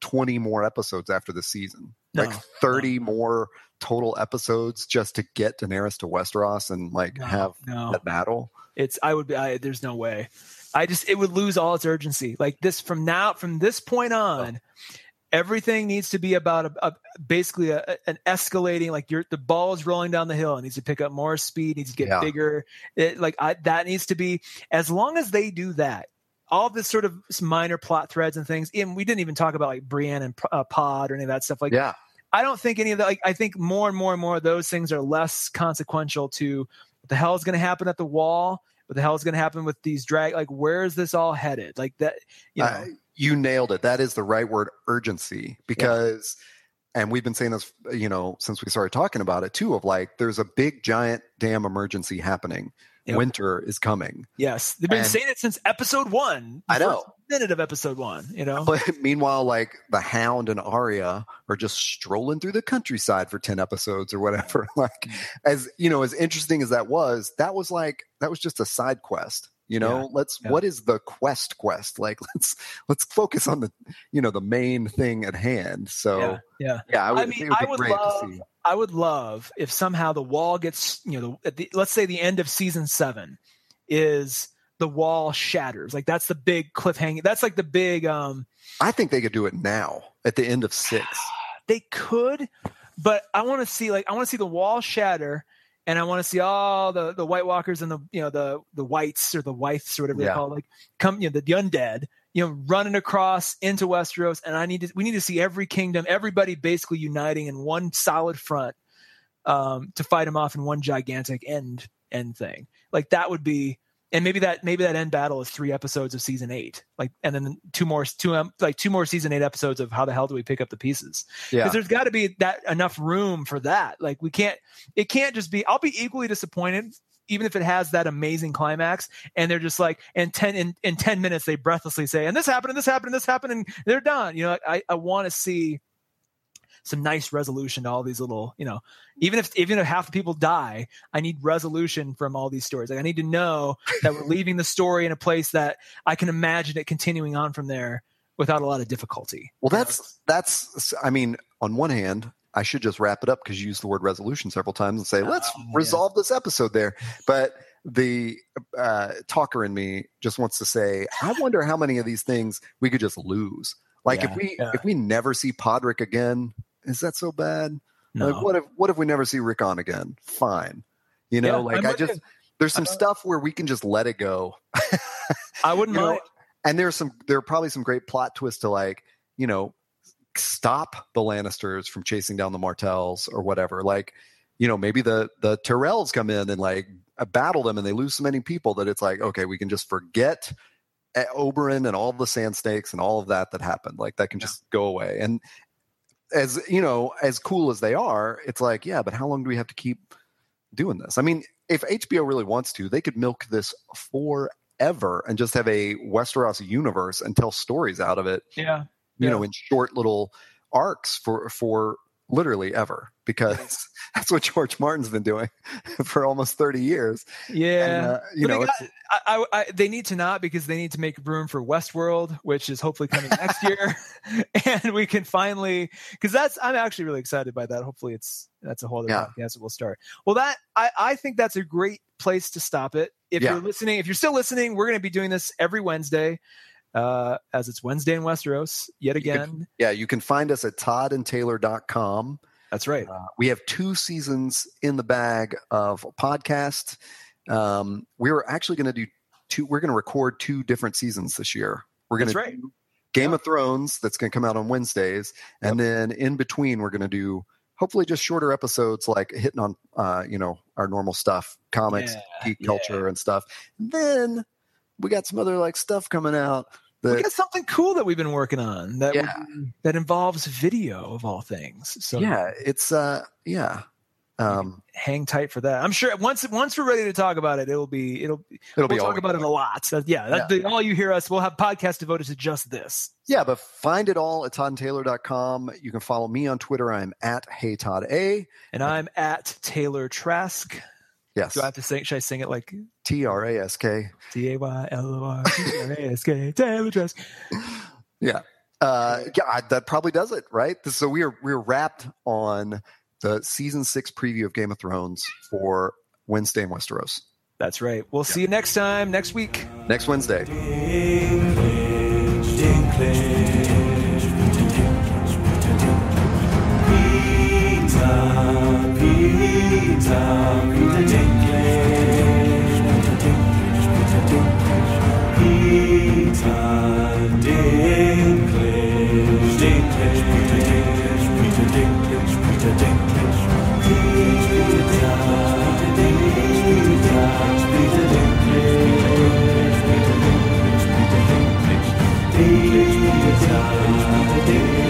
20 more episodes after the season. No, like 30 more total episodes just to get Daenerys to Westeros and like No, have no. that battle. It's I would be I, there's no way. I just it would lose all its urgency. Like this from now from this point on, everything needs to be about a, a basically a, an escalating like you're the ball is rolling down the hill. It needs to pick up more speed. Needs to get Yeah. bigger. It, like I, that needs to be as long as they do that. All this sort of minor plot threads and things. And we didn't even talk about like Brienne and uh, Pod or any of that stuff. Like yeah. I don't think any of that. Like, I think more and more and more of those things are less consequential to what the hell is going to happen at the wall. What the hell is going to happen with these drag? Like, where is this all headed? Like that, you know. Uh, you nailed it. That is the right word, urgency. Because, and we've been saying this, you know, since we started talking about it too. Of like, there's a big, giant, damn emergency happening. Yep. Winter is coming. yes, they've been and- saying it since episode one. the I know. minute of episode one. You know. But meanwhile, like the Hound and Arya are just strolling through the countryside for ten episodes or whatever. Like, Mm. as you know, as interesting as that was, that was like that was just a side quest. You know, Yeah, let's yeah. what is the quest quest? Like, let's let's focus on the you know the main thing at hand. So yeah, yeah. yeah, I, would, I mean, it would I would great love- to see. I would love if somehow the wall gets, you know, the, at the, let's say the end of season seven is the wall shatters. Like that's the big cliffhanger. That's like the big. um I think they could do it now at the end of six. They could, but I want to see like I want to see the wall shatter, and I want to see all the the White Walkers and the you know the the whites or the whites or whatever Yeah. they call it, like come you know the, the undead you know running across into Westeros, and I need to we need to see every kingdom, everybody basically uniting in one solid front um, to fight them off in one gigantic end end thing. Like that would be. And maybe that maybe that end battle is three episodes of season eight, like, and then two more two um, like two more season eight episodes of how the hell do we pick up the pieces? Yeah, because there's got to be that enough room for that. Like we can't, it can't just be. I'll be equally disappointed, even if it has that amazing climax, and they're just like, in ten in, in ten minutes they breathlessly say, and this happened, and this happened, and this happened, and they're done. You know, I I want to see some nice resolution to all these little, you know, even if even if half the people die, I need resolution from all these stories. Like I need to know that we're leaving the story in a place that I can imagine it continuing on from there without a lot of difficulty. Well, that's that's. I mean, on one hand, I should just wrap it up because you used the word resolution several times and say, "Let's Oh, yeah. resolve this episode there." But the uh, talker in me just wants to say, "I wonder how many of these things we could just lose. Like Yeah, if we yeah. if we never see Podrick again, is that so bad? no. Like, what if what if we never see Rickon again? Fine, you know. Yeah, like I just there's some stuff where we can just let it go. I wouldn't you know, mind. and there's some there are probably some great plot twists to like you know stop the lannisters from chasing down the martells or whatever like you know maybe the the tyrells come in and like uh, battle them and they lose so many people that it's like okay we can just forget uh, Oberyn and all the sand snakes and all of that that happened like that can just go away and as you know as cool as they are it's like yeah but how long do we have to keep doing this i mean if hbo really wants to they could milk this forever and just have a westeros universe and tell stories out of it Yeah. you Yeah. know in short little arcs for for literally ever because that's what George Martin's been doing for almost 30 years. Yeah, And, uh, you But know, they, got- I, I, I, they need to not because they need to make room for Westworld, which is hopefully coming next year, and we can finally because that's I'm actually really excited by that. Hopefully, it's that's a whole other Yeah. podcast that will start. Well, that I I think that's a great place to stop it. If Yeah. you're listening, if you're still listening, we're going to be doing this every Wednesday, uh, as it's Wednesday in Westeros yet You can- again. yeah, you can find us at toddandtaylor.com. that's right. Uh, we have two seasons in the bag of a podcast. Um, we're actually going to do two. We're going to record two different seasons this year. We're going That's to right. Game Yeah. of Thrones that's going to come out on Wednesdays, and then in between we're going to do hopefully just shorter episodes like hitting on uh, you know our normal stuff, comics, Yeah, geek yeah. culture, and stuff. then we got some other like stuff coming out. We That, got something cool that we've been working on that Yeah. would- that involves video of all things. So yeah, it's uh, yeah. Um, hang tight for that. I'm sure once once we're ready to talk about it, it'll be it'll it'll we'll be talk about it a lot. So, yeah, that, Yeah. The, all you hear us, we'll have podcasts devoted to just this. Yeah, but find it all at toddandtaylor.com. You can follow me on Twitter. I'm at Hey Todd A. And I'm at Taylor Trask. Yes. Do I have to sing? Should I sing it like T R A S K. T A Y L O R T R A S K Taylor Trask? Yeah. Uh, yeah, that probably does it, right? So we are we're wrapped on the season six preview of Game of Thrones for Wednesday in Westeros. That's right. We'll see you next time next week. Next Wednesday. Dinklage, Dinklage, Tag wieder denklich, bitter denklich, bitter denklich, bitter denklich, denklich, bitter denklich, bitter denklich, bitter denklich, bitter denklich, bitter denklich, bitter denklich, denklich, bitter denklich,